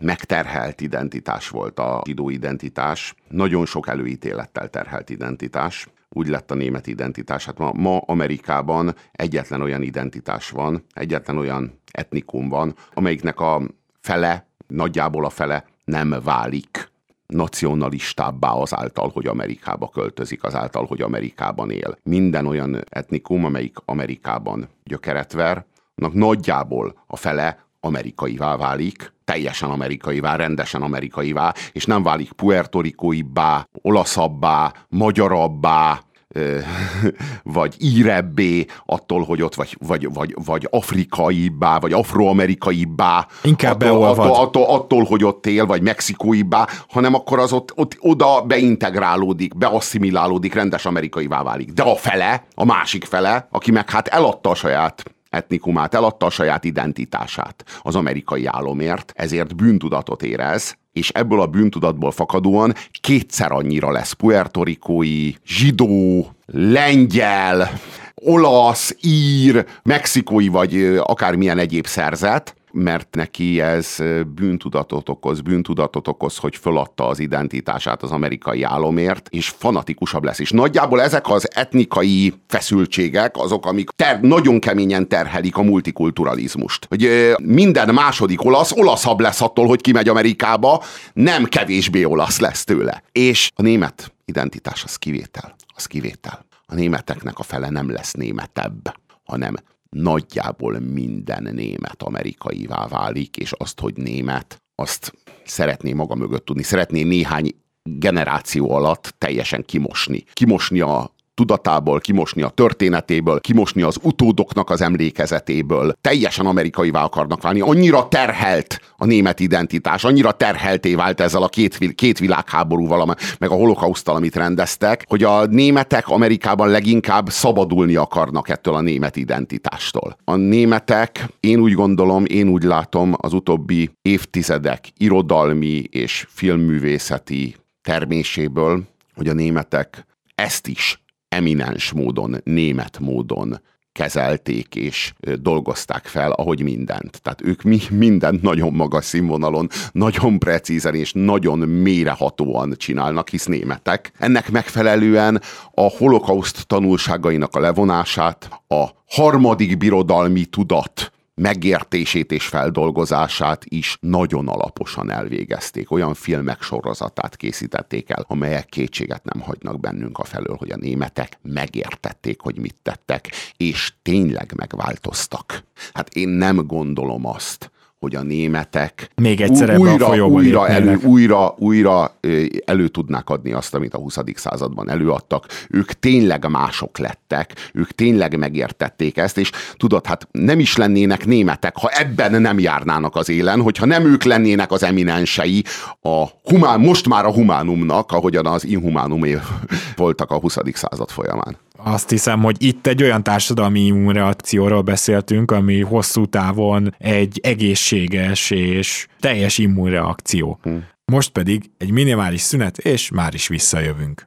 megterhelt identitás volt a zsidó identitás, nagyon sok előítélettel terhelt identitás, úgy lett a német identitás. Hát ma, ma Amerikában egyetlen olyan identitás van, egyetlen olyan etnikum van, amelyiknek a fele, nagyjából a fele nem válik nacionalistábbá azáltal, hogy Amerikába költözik, azáltal, hogy Amerikában él. Minden olyan etnikum, amelyik Amerikában gyökeret ver, nagyjából a fele amerikaivá válik, teljesen amerikaivá, rendesen amerikaivá, és nem válik puertorikóibbá, olaszabbá, magyarabbá, vagy írebbé attól, hogy ott vagy, vagy, vagy, vagy afrikaibbá, vagy afroamerikaibbá. Inkább attól, attól, attól, attól, hogy ott él, vagy mexikóibbá, hanem akkor az ott, ott oda beintegrálódik, beasszimilálódik, rendes amerikaivá válik. De a fele, a másik fele, aki meg hát eladta a saját etnikumát, eladta a saját identitását az amerikai álomért, ezért bűntudatot érez, és ebből a bűntudatból fakadóan kétszer annyira lesz puertorikói, zsidó, lengyel, olasz, ír, mexikói vagy akármilyen egyéb szerzet, mert neki ez bűntudatot okoz, bűntudatot okoz, hogy föladta az identitását az amerikai álomért, és fanatikusabb lesz. És nagyjából ezek az etnikai feszültségek azok, amik ter- nagyon keményen terhelik a multikulturalizmust. Hogy minden második olasz olaszabb lesz attól, hogy kimegy Amerikába, nem kevésbé olasz lesz tőle. És a német identitás az kivétel. Az kivétel. A németeknek a fele nem lesz németebb, hanem nagyjából minden német amerikaivá válik, és azt, hogy német, azt szeretné maga mögött tudni, szeretné néhány generáció alatt teljesen kimosni. Kimosni a tudatából, kimosni a történetéből, kimosni az utódoknak az emlékezetéből. Teljesen amerikaivá akarnak válni. Annyira terhelt a német identitás, annyira terhelté vált ezzel a két, két világháborúval, meg a holokausztal, amit rendeztek, hogy a németek Amerikában leginkább szabadulni akarnak ettől a német identitástól. A németek, én úgy gondolom, én úgy látom, az utóbbi évtizedek irodalmi és filmművészeti terméséből, hogy a németek ezt is eminens módon, német módon kezelték és dolgozták fel, ahogy mindent. Tehát ők mi, mindent nagyon magas színvonalon, nagyon precízen és nagyon mélyrehatóan csinálnak, hisz németek. Ennek megfelelően a holokauszt tanulságainak a levonását, a harmadik birodalmi tudat megértését és feldolgozását is nagyon alaposan elvégezték. Olyan filmek sorozatát készítették el, amelyek kétséget nem hagynak bennünk a felől, hogy a németek megértették, hogy mit tettek, és tényleg megváltoztak. Hát én nem gondolom azt, hogy a németek Még egyszer újra, a újra, elő, újra, újra elő tudnák adni azt, amit a 20. században előadtak. Ők tényleg mások lettek, ők tényleg megértették ezt, és tudod, hát nem is lennének németek, ha ebben nem járnának az élen, hogyha nem ők lennének az eminensei a humán, most már a humánumnak, ahogyan az inhumánumé voltak a 20. század folyamán azt hiszem, hogy itt egy olyan társadalmi immunreakcióról beszéltünk, ami hosszú távon egy egészséges és teljes immunreakció. Hmm. Most pedig egy minimális szünet, és már is visszajövünk.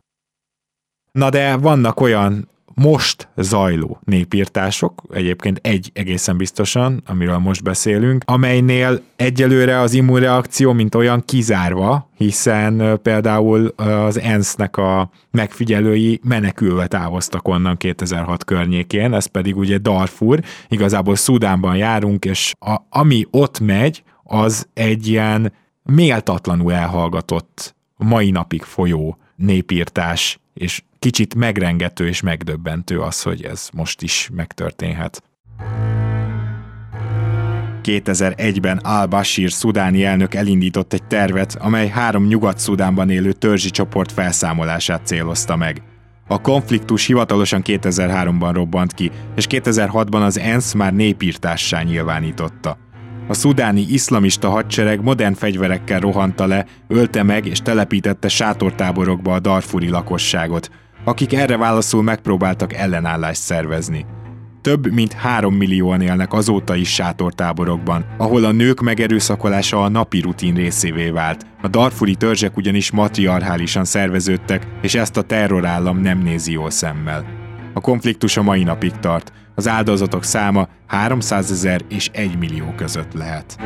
Na de vannak olyan most zajló népírtások, egyébként egy egészen biztosan, amiről most beszélünk, amelynél egyelőre az immunreakció, mint olyan kizárva, hiszen például az ENSZ-nek a megfigyelői menekülve távoztak onnan 2006 környékén, ez pedig ugye Darfur, igazából Szudánban járunk, és a, ami ott megy, az egy ilyen méltatlanul elhallgatott, mai napig folyó népírtás, és kicsit megrengető és megdöbbentő az, hogy ez most is megtörténhet. 2001-ben al-Bashir szudáni elnök elindított egy tervet, amely három Nyugat-Szudánban élő törzsi csoport felszámolását célozta meg. A konfliktus hivatalosan 2003-ban robbant ki, és 2006-ban az ENSZ már népírtássá nyilvánította. A szudáni iszlamista hadsereg modern fegyverekkel rohanta le, ölte meg és telepítette sátortáborokba a darfuri lakosságot, akik erre válaszul megpróbáltak ellenállást szervezni. Több mint három millióan élnek azóta is sátortáborokban, ahol a nők megerőszakolása a napi rutin részévé vált. A darfuri törzsek ugyanis matriarchálisan szerveződtek, és ezt a terrorállam nem nézi jól szemmel. A konfliktus a mai napig tart. Az áldozatok száma 300 ezer és 1 millió között lehet.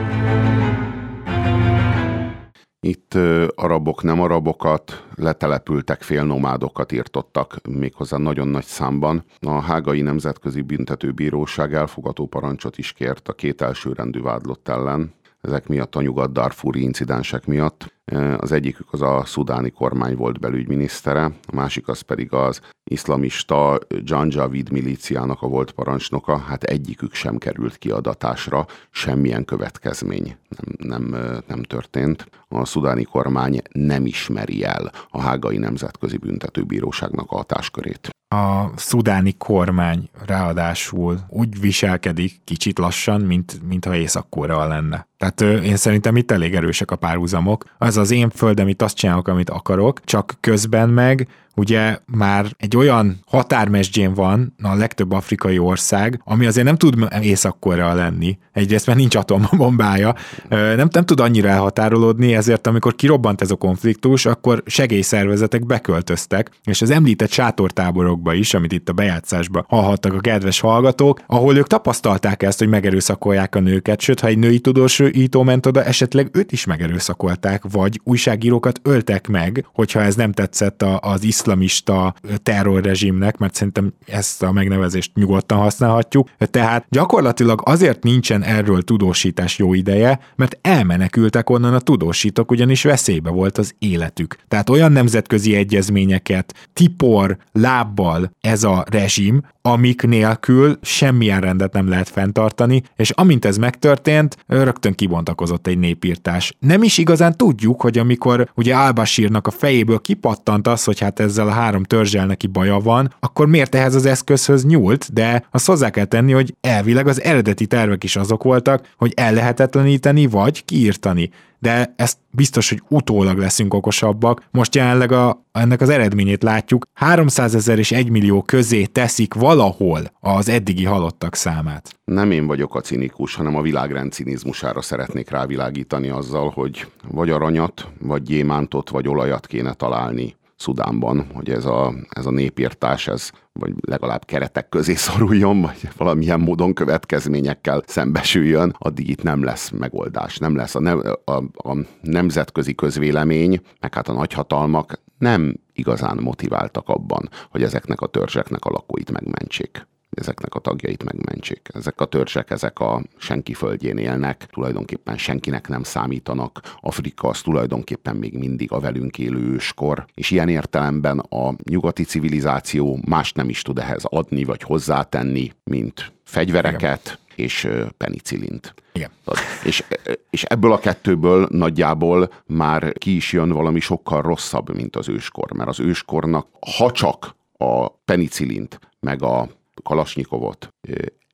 Itt arabok, nem arabokat, letelepültek, félnomádokat írtottak méghozzá nagyon nagy számban. A Hágai Nemzetközi Büntetőbíróság elfogató parancsot is kért a két elsőrendű vádlott ellen, ezek miatt a nyugat-darfúri incidensek miatt. Az egyikük az a szudáni kormány volt belügyminisztere, a másik az pedig az iszlamista Janjavid milíciának a volt parancsnoka. Hát egyikük sem került kiadatásra, semmilyen következmény nem, nem, nem történt. A szudáni kormány nem ismeri el a Hágai Nemzetközi Büntetőbíróságnak a hatáskörét a szudáni kormány ráadásul úgy viselkedik kicsit lassan, mint, mintha észak lenne. Tehát én szerintem itt elég erősek a párhuzamok. Az az én földem, itt azt csinálok, amit akarok, csak közben meg ugye már egy olyan határmesdjén van a legtöbb afrikai ország, ami azért nem tud észak lenni. Egyrészt mert nincs atombombája, nem, nem tud annyira elhatárolódni, ezért amikor kirobbant ez a konfliktus, akkor segélyszervezetek beköltöztek, és az említett sátortáborokba is, amit itt a bejátszásban hallhattak a kedves hallgatók, ahol ők tapasztalták ezt, hogy megerőszakolják a nőket, sőt, ha egy női tudósító ment oda, esetleg őt is megerőszakolták, vagy újságírókat öltek meg, hogyha ez nem tetszett az iszlám iszlamista terrorrezsimnek, mert szerintem ezt a megnevezést nyugodtan használhatjuk. Tehát gyakorlatilag azért nincsen erről tudósítás jó ideje, mert elmenekültek onnan a tudósítók, ugyanis veszélybe volt az életük. Tehát olyan nemzetközi egyezményeket tipor lábbal ez a rezsim, amik nélkül semmilyen rendet nem lehet fenntartani, és amint ez megtörtént, rögtön kibontakozott egy népírtás. Nem is igazán tudjuk, hogy amikor ugye Álbasírnak a fejéből kipattant az, hogy hát ezzel a három törzsel neki baja van, akkor miért ehhez az eszközhöz nyúlt, de azt hozzá kell tenni, hogy elvileg az eredeti tervek is azok voltak, hogy ellehetetleníteni vagy kiírtani de ezt biztos, hogy utólag leszünk okosabbak. Most jelenleg a, ennek az eredményét látjuk. 300 ezer és 1 millió közé teszik valahol az eddigi halottak számát. Nem én vagyok a cinikus, hanem a világrend cinizmusára szeretnék rávilágítani azzal, hogy vagy aranyat, vagy gyémántot, vagy olajat kéne találni Szudánban, hogy ez a, ez a népírtás, ez vagy legalább keretek közé szoruljon, vagy valamilyen módon következményekkel szembesüljön, addig itt nem lesz megoldás, nem lesz a, ne, a, a nemzetközi közvélemény, meg hát a nagyhatalmak nem igazán motiváltak abban, hogy ezeknek a törzseknek a lakóit megmentsék ezeknek a tagjait megmentsék. Ezek a törzsek, ezek a senki földjén élnek, tulajdonképpen senkinek nem számítanak. Afrika az tulajdonképpen még mindig a velünk élő őskor, és ilyen értelemben a nyugati civilizáció más nem is tud ehhez adni vagy hozzátenni, mint fegyvereket, Igen és penicillint. Igen. És, és ebből a kettőből nagyjából már ki is jön valami sokkal rosszabb, mint az őskor, mert az őskornak, ha csak a penicillint, meg a Kalasnyikovot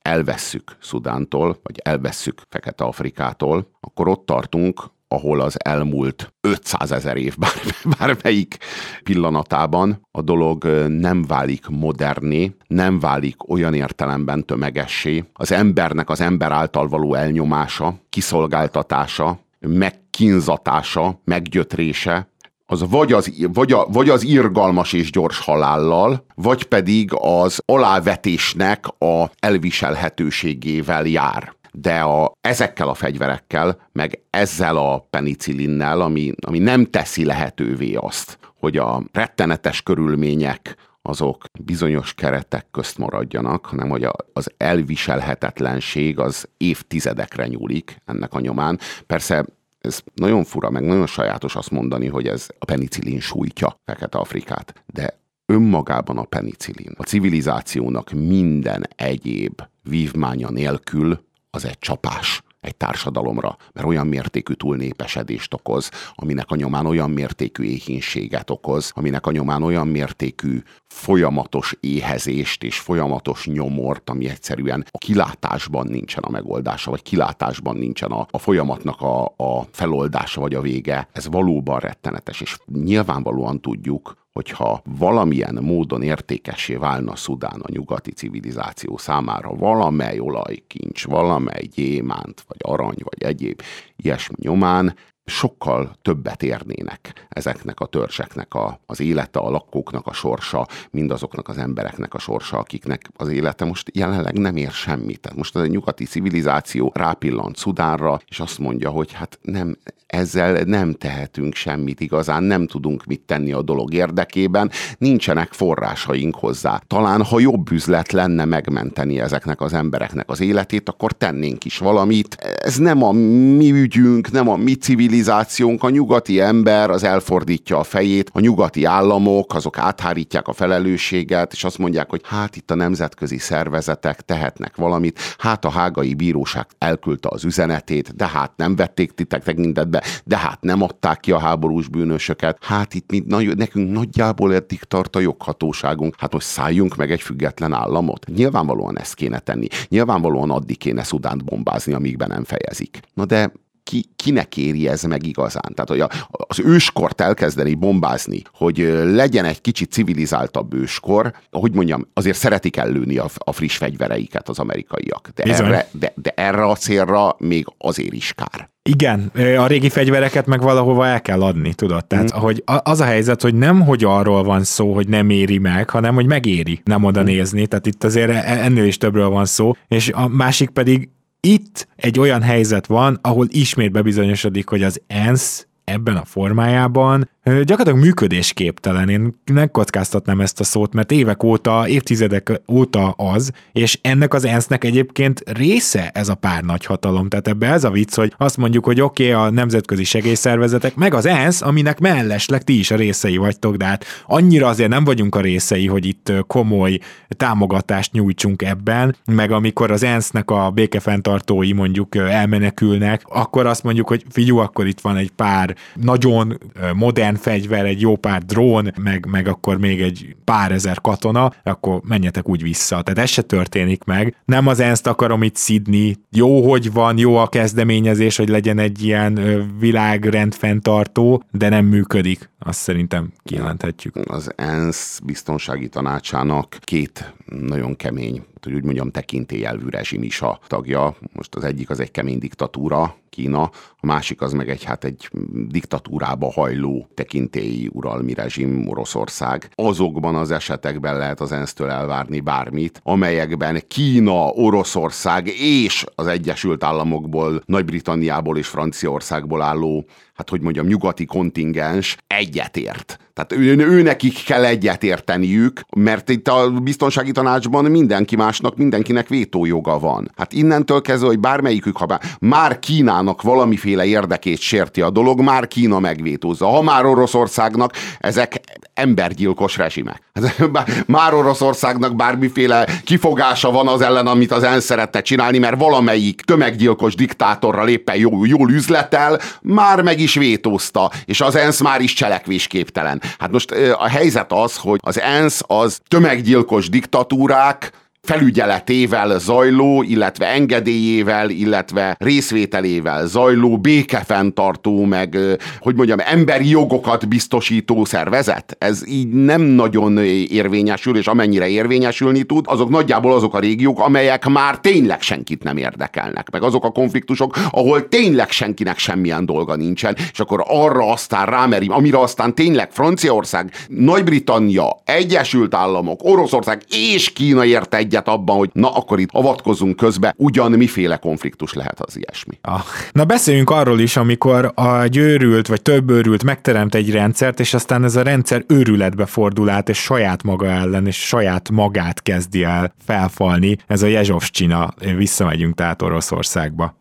elvesszük Szudántól, vagy elvesszük Fekete-Afrikától, akkor ott tartunk, ahol az elmúlt 500 ezer év bár, bármelyik pillanatában a dolog nem válik moderné, nem válik olyan értelemben tömegessé. Az embernek az ember által való elnyomása, kiszolgáltatása, megkínzatása, meggyötrése az vagy az, vagy, a, vagy az irgalmas és gyors halállal, vagy pedig az alávetésnek a elviselhetőségével jár de a, ezekkel a fegyverekkel, meg ezzel a penicillinnel, ami, ami nem teszi lehetővé azt, hogy a rettenetes körülmények azok bizonyos keretek közt maradjanak, hanem hogy a, az elviselhetetlenség az évtizedekre nyúlik ennek a nyomán. Persze ez nagyon fura, meg nagyon sajátos azt mondani, hogy ez a penicillin sújtja Fekete-Afrikát, de önmagában a penicillin a civilizációnak minden egyéb vívmánya nélkül az egy csapás egy társadalomra, mert olyan mértékű túlnépesedést okoz, aminek a nyomán olyan mértékű éhínséget okoz, aminek a nyomán olyan mértékű folyamatos éhezést és folyamatos nyomort, ami egyszerűen a kilátásban nincsen a megoldása, vagy kilátásban nincsen a, a folyamatnak a, a feloldása, vagy a vége. Ez valóban rettenetes, és nyilvánvalóan tudjuk, hogyha valamilyen módon értékessé válna Szudán a nyugati civilizáció számára, valamely olajkincs, valamely gyémánt, vagy arany, vagy egyéb ilyesmi nyomán, sokkal többet érnének ezeknek a törzseknek a, az élete, a lakóknak a sorsa, mindazoknak az embereknek a sorsa, akiknek az élete most jelenleg nem ér semmit. Tehát most a nyugati civilizáció rápillant Szudánra, és azt mondja, hogy hát nem, ezzel nem tehetünk semmit igazán, nem tudunk mit tenni a dolog érdekében, nincsenek forrásaink hozzá. Talán, ha jobb üzlet lenne megmenteni ezeknek az embereknek az életét, akkor tennénk is valamit. Ez nem a mi ügyünk, nem a mi civilizációnk, a nyugati ember az elfordítja a fejét, a nyugati államok, azok áthárítják a felelősséget, és azt mondják, hogy hát itt a nemzetközi szervezetek tehetnek valamit, hát a hágai bíróság elküldte az üzenetét, de hát nem vették titek tekintetbe, be, de hát nem adták ki a háborús bűnösöket, hát itt mi, nagy, nekünk nagyjából eddig tart a joghatóságunk, hát most szálljunk meg egy független államot. Nyilvánvalóan ezt kéne tenni. Nyilvánvalóan addig kéne Szudánt bombázni, amíg be nem fejezik. Na de ki, kinek éri ez meg igazán. Tehát, hogy a, az őskort elkezdeni bombázni, hogy legyen egy kicsit civilizáltabb őskor, hogy mondjam, azért szeretik ellőni a, a friss fegyvereiket az amerikaiak. De erre, de, de erre a célra még azért is kár. Igen, a régi fegyvereket meg valahova el kell adni, tudod? Tehát mm. hogy az a helyzet, hogy nem hogy arról van szó, hogy nem éri meg, hanem hogy megéri nem oda nézni, tehát itt azért e- ennél is többről van szó, és a másik pedig itt egy olyan helyzet van, ahol ismét bebizonyosodik, hogy az ENSZ ebben a formájában gyakorlatilag működésképtelen. Én nem kockáztatnám ezt a szót, mert évek óta, évtizedek óta az, és ennek az ENSZ-nek egyébként része ez a pár nagy hatalom. Tehát ebbe ez a vicc, hogy azt mondjuk, hogy oké, okay, a nemzetközi segélyszervezetek, meg az ENSZ, aminek mellesleg ti is a részei vagytok, de hát annyira azért nem vagyunk a részei, hogy itt komoly támogatást nyújtsunk ebben, meg amikor az ENSZ-nek a békefenntartói mondjuk elmenekülnek, akkor azt mondjuk, hogy figyú, akkor itt van egy pár nagyon modern fegyver, egy jó pár drón, meg, meg akkor még egy pár ezer katona, akkor menjetek úgy vissza. Tehát ez se történik meg. Nem az ENSZ-t akarom itt szidni. Jó, hogy van, jó a kezdeményezés, hogy legyen egy ilyen világrendfenntartó, de nem működik. Azt szerintem kijelenthetjük. Az ENSZ biztonsági tanácsának két nagyon kemény, hogy úgy mondjam, tekintélyelvű rezsim is a tagja. Most az egyik az egy kemény diktatúra, Kína, a másik az meg egy, hát egy diktatúrába hajló tekintélyi uralmi rezsim Oroszország. Azokban az esetekben lehet az ENSZ-től elvárni bármit, amelyekben Kína, Oroszország és az Egyesült Államokból, Nagy-Britanniából és Franciaországból álló hát hogy mondjam, nyugati kontingens egyetért. Tehát ő, ő nekik kell egyetérteniük, mert itt a biztonsági tanácsban mindenki másnak, mindenkinek vétójoga van. Hát innentől kezdve, hogy bármelyikük, ha már Kínának valamiféle érdekét sérti a dolog, már Kína megvétózza. Ha már Oroszországnak, ezek embergyilkos rezsimek. Már Oroszországnak bármiféle kifogása van az ellen, amit az ENSZ szeretne csinálni, mert valamelyik tömeggyilkos diktátorral éppen jól, jól üzletel, már meg is vétózta, és az ENSZ már is cselekvésképtelen. Hát most a helyzet az, hogy az ENSZ az tömeggyilkos diktatúrák, felügyeletével zajló, illetve engedélyével, illetve részvételével zajló békefenntartó, meg, hogy mondjam, emberi jogokat biztosító szervezet. Ez így nem nagyon érvényesül, és amennyire érvényesülni tud, azok nagyjából azok a régiók, amelyek már tényleg senkit nem érdekelnek. Meg azok a konfliktusok, ahol tényleg senkinek semmilyen dolga nincsen, és akkor arra aztán rámeri, amire aztán tényleg Franciaország, Nagy-Britannia, Egyesült Államok, Oroszország és Kína érte egyet egyet abban, hogy na akkor itt avatkozunk közbe, ugyan miféle konfliktus lehet az ilyesmi. Ah. Na beszéljünk arról is, amikor a győrült vagy több őrült megteremt egy rendszert, és aztán ez a rendszer őrületbe fordul át, és saját maga ellen, és saját magát kezdi el felfalni. Ez a Jezsovcsina, visszamegyünk tehát Oroszországba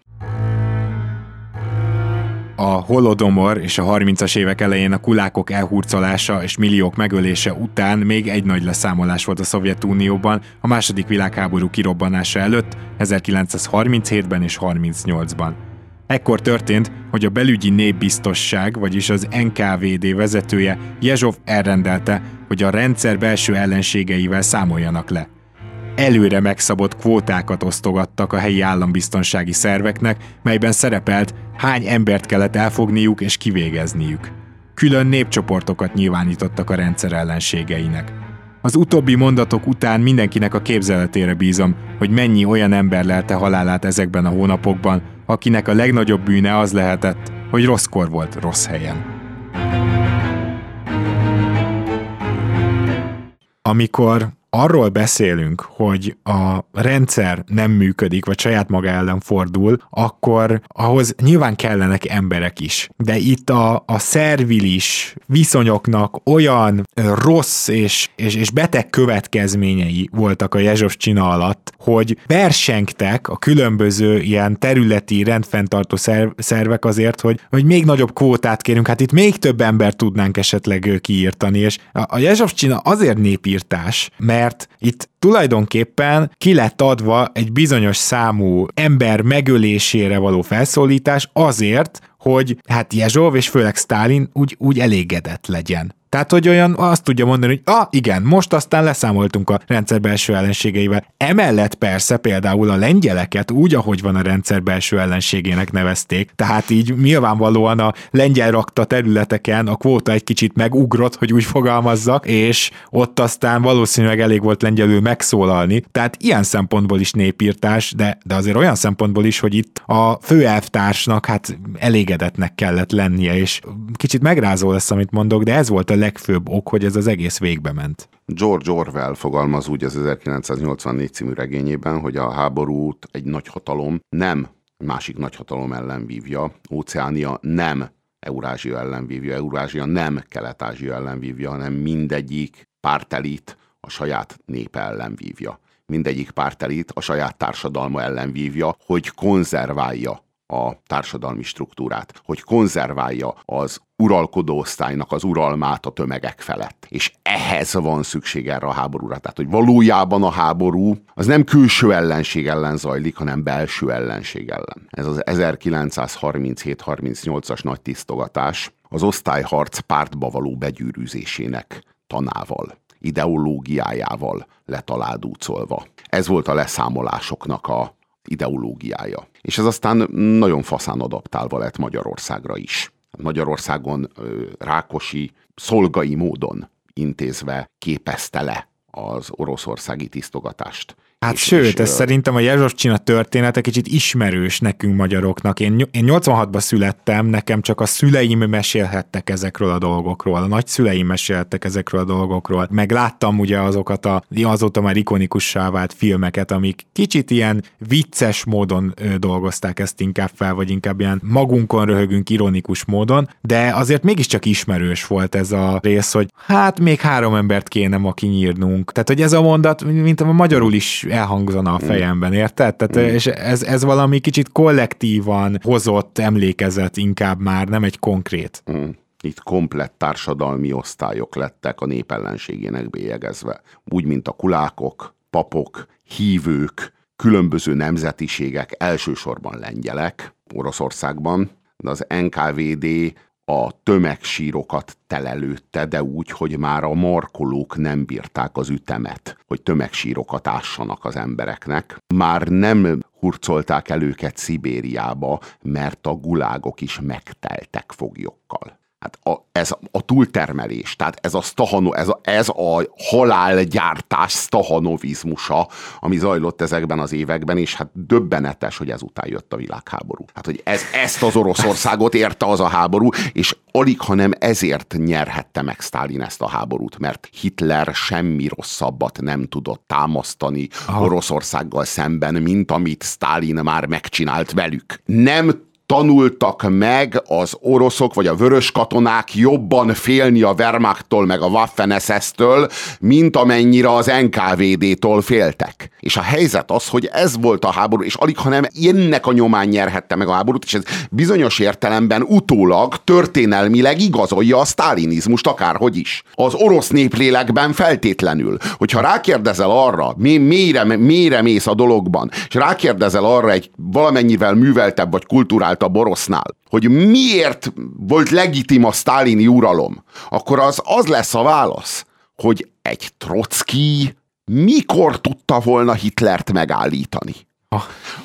a holodomor és a 30-as évek elején a kulákok elhurcolása és milliók megölése után még egy nagy leszámolás volt a Szovjetunióban a második világháború kirobbanása előtt 1937-ben és 38-ban. Ekkor történt, hogy a belügyi népbiztosság, vagyis az NKVD vezetője Jezsov elrendelte, hogy a rendszer belső ellenségeivel számoljanak le előre megszabott kvótákat osztogattak a helyi állambiztonsági szerveknek, melyben szerepelt, hány embert kellett elfogniuk és kivégezniük. Külön népcsoportokat nyilvánítottak a rendszer ellenségeinek. Az utóbbi mondatok után mindenkinek a képzeletére bízom, hogy mennyi olyan ember lelte halálát ezekben a hónapokban, akinek a legnagyobb bűne az lehetett, hogy rosszkor volt rossz helyen. Amikor arról beszélünk, hogy a rendszer nem működik, vagy saját maga ellen fordul, akkor ahhoz nyilván kellenek emberek is. De itt a, a szervilis viszonyoknak olyan rossz és, és, és beteg következményei voltak a Jezsovcsina alatt, hogy versengtek a különböző ilyen területi rendfenntartó szervek azért, hogy, hogy még nagyobb kvótát kérünk, hát itt még több ember tudnánk esetleg kiírtani, és a, a Jezsovcsina azért népírtás, mert mert itt tulajdonképpen ki lett adva egy bizonyos számú ember megölésére való felszólítás azért, hogy hát Jezsov és főleg Stalin úgy, úgy elégedett legyen Tehát, hogy olyan azt tudja mondani, hogy ah, igen, most aztán leszámoltunk a rendszer belső ellenségeivel. Emellett persze például a lengyeleket úgy, ahogy van a rendszer belső ellenségének nevezték, tehát így nyilvánvalóan a lengyel rakta területeken a kvóta egy kicsit megugrott, hogy úgy fogalmazzak, és ott aztán valószínűleg elég volt lengyelül megszólalni. Tehát ilyen szempontból is népírtás, de, de azért olyan szempontból is, hogy itt a főelvtársnak hát elégedetnek kellett lennie, és kicsit megrázó lesz, amit mondok, de ez volt a legfőbb ok, hogy ez az egész végbe ment. George Orwell fogalmaz úgy az 1984 című regényében, hogy a háborút egy nagyhatalom nem másik nagyhatalom ellen vívja, Óceánia nem Eurázsia ellen vívja, Eurázsia nem Kelet-Ázsia ellen vívja, hanem mindegyik pártelit a saját népe ellen vívja. Mindegyik pártelit a saját társadalma ellen vívja, hogy konzerválja a társadalmi struktúrát, hogy konzerválja az uralkodó osztálynak az uralmát a tömegek felett. És ehhez van szükség erre a háborúra. Tehát, hogy valójában a háború az nem külső ellenség ellen zajlik, hanem belső ellenség ellen. Ez az 1937-38-as nagy tisztogatás az osztályharc pártba való begyűrűzésének tanával, ideológiájával letaládúcolva. Ez volt a leszámolásoknak a ideológiája. És ez aztán nagyon faszán adaptálva lett Magyarországra is. Magyarországon Rákosi szolgai módon intézve képezte le az oroszországi tisztogatást. Hát és, sőt, és, ez szerintem a Jezsovcsina története kicsit ismerős nekünk magyaroknak. Én, én 86-ban születtem, nekem csak a szüleim mesélhettek ezekről a dolgokról, a nagyszüleim meséltek ezekről a dolgokról, meg láttam ugye azokat a azóta már ikonikussá vált filmeket, amik kicsit ilyen vicces módon ö, dolgozták ezt inkább fel, vagy inkább ilyen magunkon röhögünk ironikus módon, de azért mégiscsak ismerős volt ez a rész, hogy hát még három embert kéne ma kinyírnunk. Tehát, hogy ez a mondat, mint a magyarul is elhangzana a fejemben, érted? Tehát, mm. És ez, ez valami kicsit kollektívan hozott emlékezet inkább már, nem egy konkrét. Mm. Itt komplett társadalmi osztályok lettek a népellenségének bélyegezve. Úgy, mint a kulákok, papok, hívők, különböző nemzetiségek, elsősorban lengyelek Oroszországban, de az NKVD a tömegsírokat telelőtte, de úgy, hogy már a markolók nem bírták az ütemet, hogy tömegsírokat ássanak az embereknek. Már nem hurcolták el őket Szibériába, mert a gulágok is megteltek foglyokkal. Hát a, ez a túltermelés, tehát ez a, stahano, ez a, ez a halálgyártás stahanovizmusa, ami zajlott ezekben az években, és hát döbbenetes, hogy ezután jött a világháború. Hát, hogy ez, ezt az Oroszországot érte az a háború, és alig, hanem ezért nyerhette meg Stalin ezt a háborút, mert Hitler semmi rosszabbat nem tudott támasztani Aha. Oroszországgal szemben, mint amit Stalin már megcsinált velük. Nem tanultak meg az oroszok vagy a vörös katonák jobban félni a Wehrmachttól meg a Waffen SS-től, mint amennyire az NKVD-tól féltek. És a helyzet az, hogy ez volt a háború, és alig, hanem ennek a nyomán nyerhette meg a háborút, és ez bizonyos értelemben utólag történelmileg igazolja a sztálinizmust akárhogy is. Az orosz néplélekben feltétlenül. Hogyha rákérdezel arra, mi, mélyre, mélyre mész a dologban, és rákérdezel arra egy valamennyivel műveltebb vagy kulturált a borosznál, hogy miért volt legitim a sztálini uralom, akkor az az lesz a válasz, hogy egy Trotsky mikor tudta volna Hitlert megállítani?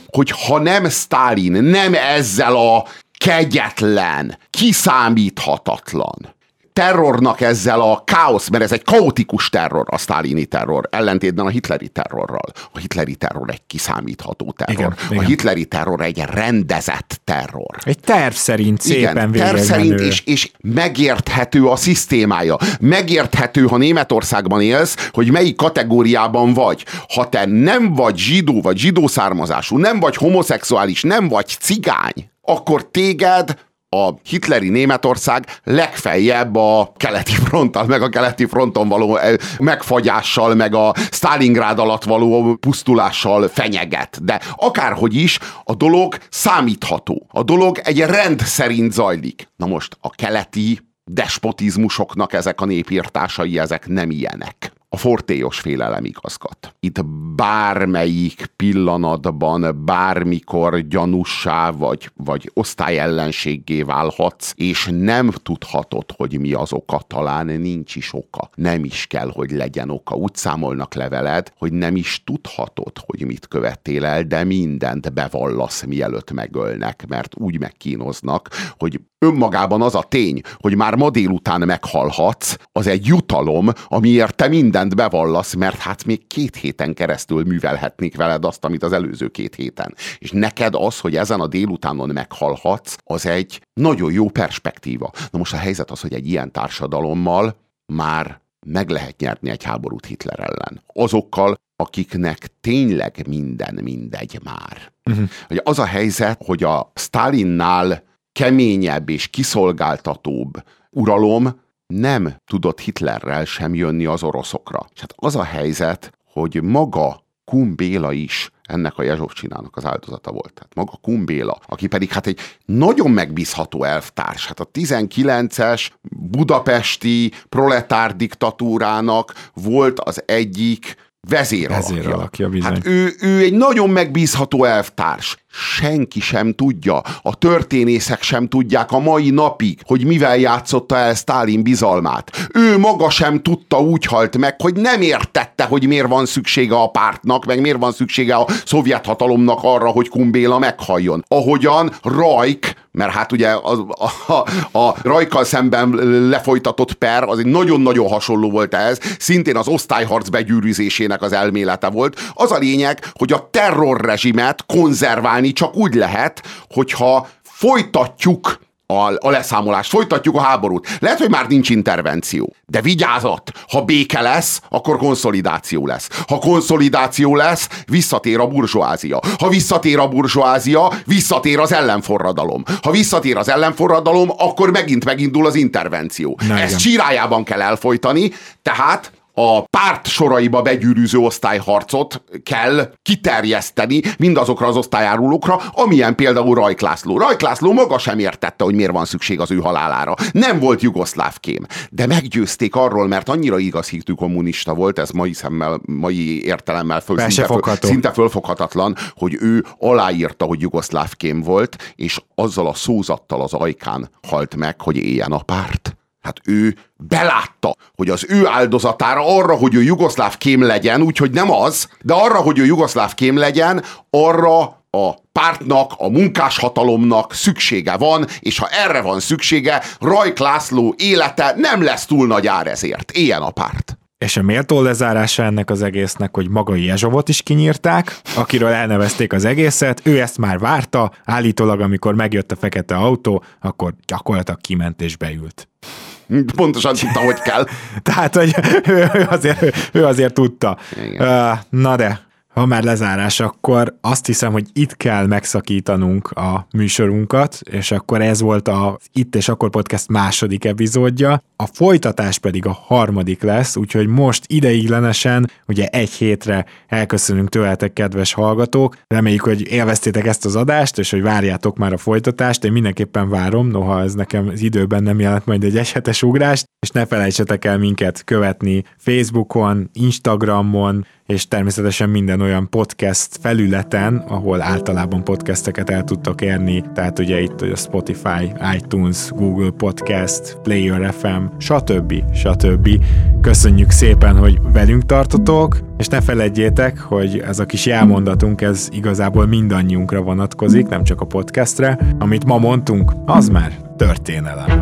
Hogy ha nem Stalin, nem ezzel a kegyetlen, kiszámíthatatlan, terrornak ezzel a káosz, mert ez egy kaotikus terror, a sztálini terror, ellentétben a hitleri terrorral. A hitleri terror egy kiszámítható terror. Igen, a igen. hitleri terror egy rendezett terror. Egy terv szerint szépen igen, terv szerint, és, és megérthető a szisztémája. Megérthető, ha Németországban élsz, hogy melyik kategóriában vagy. Ha te nem vagy zsidó, vagy zsidó származású, nem vagy homoszexuális, nem vagy cigány, akkor téged a hitleri Németország legfeljebb a keleti fronttal, meg a keleti fronton való megfagyással, meg a Stalingrád alatt való pusztulással fenyeget. De akárhogy is, a dolog számítható. A dolog egy rend szerint zajlik. Na most a keleti despotizmusoknak ezek a népírtásai, ezek nem ilyenek a fortélyos félelem igazgat. Itt bármelyik pillanatban, bármikor gyanussá vagy, vagy osztályellenséggé válhatsz, és nem tudhatod, hogy mi az oka, talán nincs is oka. Nem is kell, hogy legyen oka. Úgy számolnak leveled, hogy nem is tudhatod, hogy mit követtél el, de mindent bevallasz, mielőtt megölnek, mert úgy megkínoznak, hogy önmagában az a tény, hogy már ma délután meghalhatsz, az egy jutalom, amiért te mindent bevallasz, mert hát még két héten keresztül művelhetnék veled azt, amit az előző két héten. És neked az, hogy ezen a délutánon meghalhatsz, az egy nagyon jó perspektíva. Na most a helyzet az, hogy egy ilyen társadalommal már meg lehet nyerni egy háborút Hitler ellen. Azokkal, akiknek tényleg minden mindegy már. Uh-huh. Az a helyzet, hogy a Stalinnál keményebb és kiszolgáltatóbb uralom nem tudott Hitlerrel sem jönni az oroszokra. És hát az a helyzet, hogy maga Kun Béla is ennek a Jezsovcsinának az áldozata volt. Tehát maga Kun Béla, aki pedig hát egy nagyon megbízható elvtárs. Hát a 19-es budapesti proletár diktatúrának volt az egyik vezéralakja bizony. Hát ő, ő egy nagyon megbízható elvtárs. Senki sem tudja, a történészek sem tudják a mai napig, hogy mivel játszotta el Stálin bizalmát. Ő maga sem tudta, úgy halt meg, hogy nem értette, hogy miért van szüksége a pártnak, meg miért van szüksége a szovjet hatalomnak arra, hogy Kumbéla meghalljon. Ahogyan Rajk mert hát ugye a, a, a Rajkkal szemben lefolytatott per az egy nagyon-nagyon hasonló volt ez, szintén az osztályharc begyűrűzésének az elmélete volt. Az a lényeg, hogy a terrorrezsimet konzerválni csak úgy lehet, hogyha folytatjuk a, a leszámolást, folytatjuk a háborút. Lehet, hogy már nincs intervenció, de vigyázat, ha béke lesz, akkor konszolidáció lesz. Ha konszolidáció lesz, visszatér a burzsóázia. Ha visszatér a burzsóázia, visszatér az ellenforradalom. Ha visszatér az ellenforradalom, akkor megint megindul az intervenció. Na, Ezt csirájában kell elfolytani, tehát a párt soraiba begyűrűző osztályharcot kell kiterjeszteni mindazokra az osztályárulókra, amilyen például Rajk László. Rajk László maga sem értette, hogy miért van szükség az ő halálára. Nem volt jugoszláv kém, de meggyőzték arról, mert annyira igaz hitű kommunista volt, ez mai szemmel, mai értelemmel föl, szinte, föl, szinte fölfoghatatlan, hogy ő aláírta, hogy jugoszláv kém volt, és azzal a szózattal az ajkán halt meg, hogy éljen a párt. Hát ő belátta, hogy az ő áldozatára arra, hogy ő jugoszláv kém legyen, úgyhogy nem az, de arra, hogy ő jugoszláv kém legyen, arra a pártnak, a munkáshatalomnak szüksége van, és ha erre van szüksége, Rajk László élete nem lesz túl nagy ár ezért. Éljen a párt! És a méltó lezárása ennek az egésznek, hogy maga Jezsovot is kinyírták, akiről elnevezték az egészet, ő ezt már várta, állítólag amikor megjött a fekete autó, akkor gyakorlatilag kiment és beült. Pontosan tudta, hogy kell. Tehát, hogy ő, ő, azért, ő azért tudta. Igen. Na de, ha már lezárás, akkor azt hiszem, hogy itt kell megszakítanunk a műsorunkat, és akkor ez volt a Itt és Akkor Podcast második epizódja, a folytatás pedig a harmadik lesz, úgyhogy most ideiglenesen, ugye egy hétre elköszönünk tőletek, kedves hallgatók, reméljük, hogy élveztétek ezt az adást, és hogy várjátok már a folytatást, én mindenképpen várom, noha ez nekem az időben nem jelent majd egy egyhetes ugrást, és ne felejtsetek el minket követni Facebookon, Instagramon, és természetesen minden olyan podcast felületen, ahol általában podcasteket el tudtok érni, tehát ugye itt a Spotify, iTunes, Google Podcast, Player FM, stb. stb. Köszönjük szépen, hogy velünk tartotok, és ne feledjétek, hogy ez a kis jelmondatunk, ez igazából mindannyiunkra vonatkozik, nem csak a podcastre. Amit ma mondtunk, az már történelem.